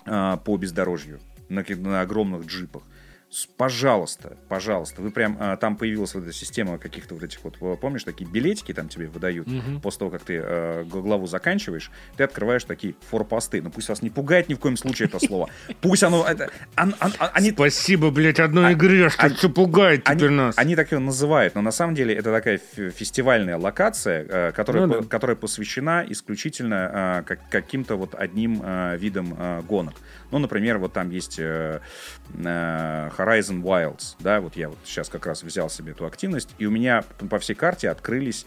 э, по бездорожью на, на огромных джипах пожалуйста, пожалуйста, вы прям а, там появилась вот эта система каких-то вот этих вот, помнишь, такие билетики там тебе выдают угу. после того, как ты а, главу заканчиваешь, ты открываешь такие форпосты. Ну пусть вас не пугает ни в коем случае это слово. Пусть оно, это, он, он, они, Спасибо, блядь, одной а, игре, что они, все пугает теперь они, нас. Они так его называют, но на самом деле это такая фестивальная локация, а, которая, ну, да. которая посвящена исключительно а, как, каким-то вот одним а, видом а, гонок. Ну, например, вот там есть э, э, Horizon Wilds, да, вот я вот сейчас как раз взял себе эту активность, и у меня по всей карте открылись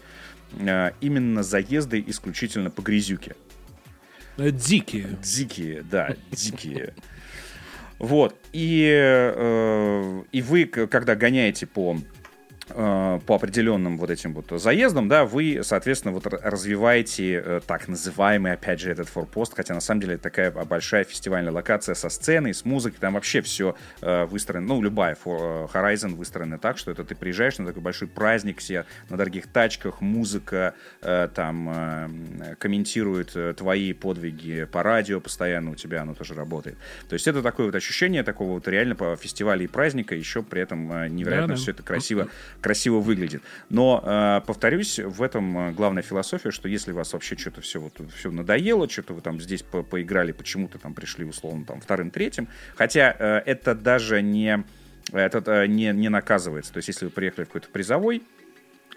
э, именно заезды исключительно по грязюке. Э, дикие. Дикие, да, дикие. Вот. И, э, и вы, когда гоняете по по определенным вот этим вот заездам, да, вы, соответственно, вот развиваете э, так называемый, опять же, этот форпост, хотя на самом деле это такая большая фестивальная локация со сценой, с музыкой, там вообще все э, выстроено, ну, любая Horizon выстроена так, что это ты приезжаешь на такой большой праздник, все на дорогих тачках, музыка там комментирует твои подвиги по радио постоянно, у тебя оно тоже работает. То есть это такое вот ощущение такого вот реально по фестивалю и праздника, еще при этом невероятно да, да. все это красиво красиво выглядит. Но, э, повторюсь, в этом э, главная философия, что если вас вообще что-то все, вот, все надоело, что-то вы там здесь по поиграли, почему-то там пришли, условно, там, вторым, третьим, хотя э, это даже не, это не, не наказывается. То есть, если вы приехали в какой-то призовой,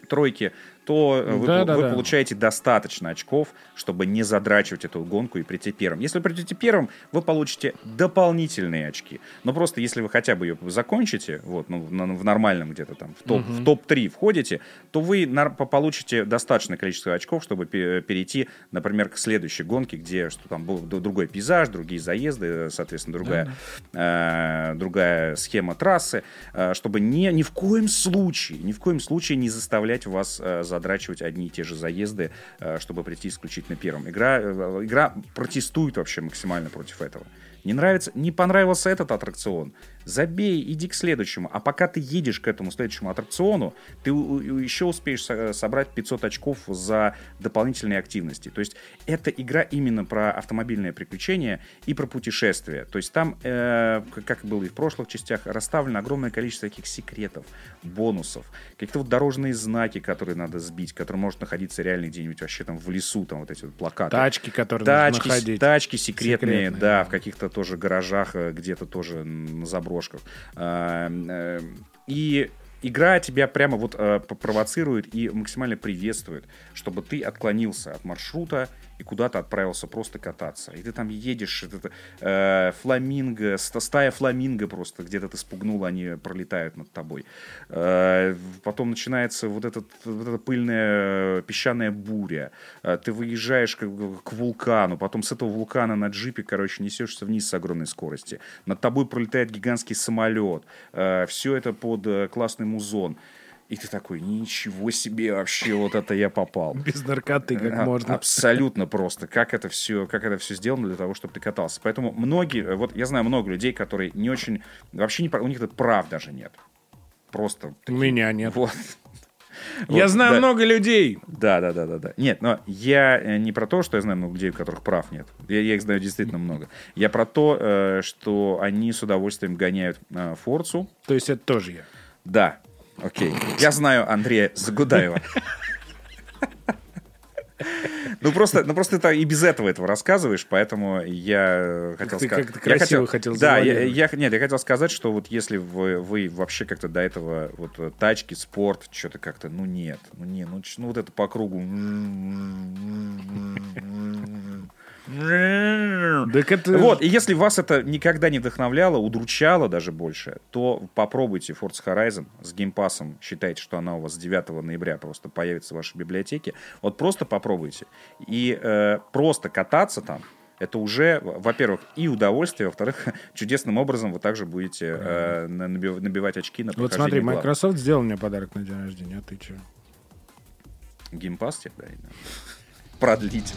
тройки, то э, вы, да, вы да. получаете достаточно очков, чтобы не задрачивать эту гонку и прийти первым. Если вы придете первым, вы получите дополнительные очки. Но просто если вы хотя бы ее закончите, вот, ну, в нормальном где-то там, в, топ, угу. в топ-3 входите, то вы получите достаточное количество очков, чтобы перейти, например, к следующей гонке, где что там был другой пейзаж, другие заезды, соответственно, другая, да, да. Э, другая схема трассы, э, чтобы ни, ни в коем случае, ни в коем случае не заставлять вас э, задрачивать одни и те же заезды, э, чтобы прийти исключительно первым. Игра, э, игра протестует вообще максимально против этого. Не нравится, не понравился этот аттракцион, забей, иди к следующему. А пока ты едешь к этому следующему аттракциону, ты еще успеешь собрать 500 очков за дополнительные активности. То есть это игра именно про автомобильное приключение и про путешествие. То есть там, э, как было и в прошлых частях, расставлено огромное количество таких секретов, бонусов, какие-то вот дорожные знаки, которые надо сбить, которые может находиться реально где-нибудь вообще там в лесу, там вот эти вот плакаты. Тачки, которые тачки, нужно находить. Тачки секретные, секретные да, да, в каких-то тоже гаражах, э, где-то тоже на заброшках. А, э, и игра тебя прямо вот э, провоцирует и максимально приветствует, чтобы ты отклонился от маршрута и куда-то отправился просто кататься. И ты там едешь, это, э, фламинго, стая фламинго просто где-то ты спугнул, они пролетают над тобой. Э, потом начинается вот, этот, вот эта пыльная песчаная буря. Э, ты выезжаешь к, к вулкану, потом с этого вулкана на джипе, короче, несешься вниз с огромной скорости. Над тобой пролетает гигантский самолет. Э, все это под э, классный музон. И ты такой, ничего себе вообще, вот это я попал. Без наркоты как А- можно. Абсолютно просто. Как это все, как это все сделано для того, чтобы ты катался. Поэтому многие, вот я знаю много людей, которые не очень, вообще не, у них тут прав даже нет. Просто. У такие, меня нет. Вот. Я Вот, знаю да. много людей. Да, да, да, да, да. Нет, но я э, не про то, что я знаю много людей, у которых прав нет. Я, я их знаю действительно много. Я про то, э, что они с удовольствием гоняют э, Форцу. То есть это тоже я. Да, окей. Я знаю Андрея Загудаева. Ну просто, ну просто ты и без этого этого рассказываешь, поэтому я э, хотел ты сказать. как-то я красиво хотел Да, я, я- нет, я хотел сказать, что вот если вы, вы вообще как-то до этого вот э, тачки, спорт, что-то как-то, ну нет, ну не, ну, ну вот это по кругу. Так это... Вот, и если вас это никогда не вдохновляло, удручало даже больше, то попробуйте Forza Horizon с геймпасом. Считайте, что она у вас с 9 ноября просто появится в вашей библиотеке. Вот просто попробуйте. И э, просто кататься там, это уже, во-первых, и удовольствие, во-вторых, чудесным образом вы также будете э, на- наби- набивать очки на Вот смотри, глав. Microsoft сделал мне подарок на день рождения, а ты что? Геймпас тебе, да. Продлить.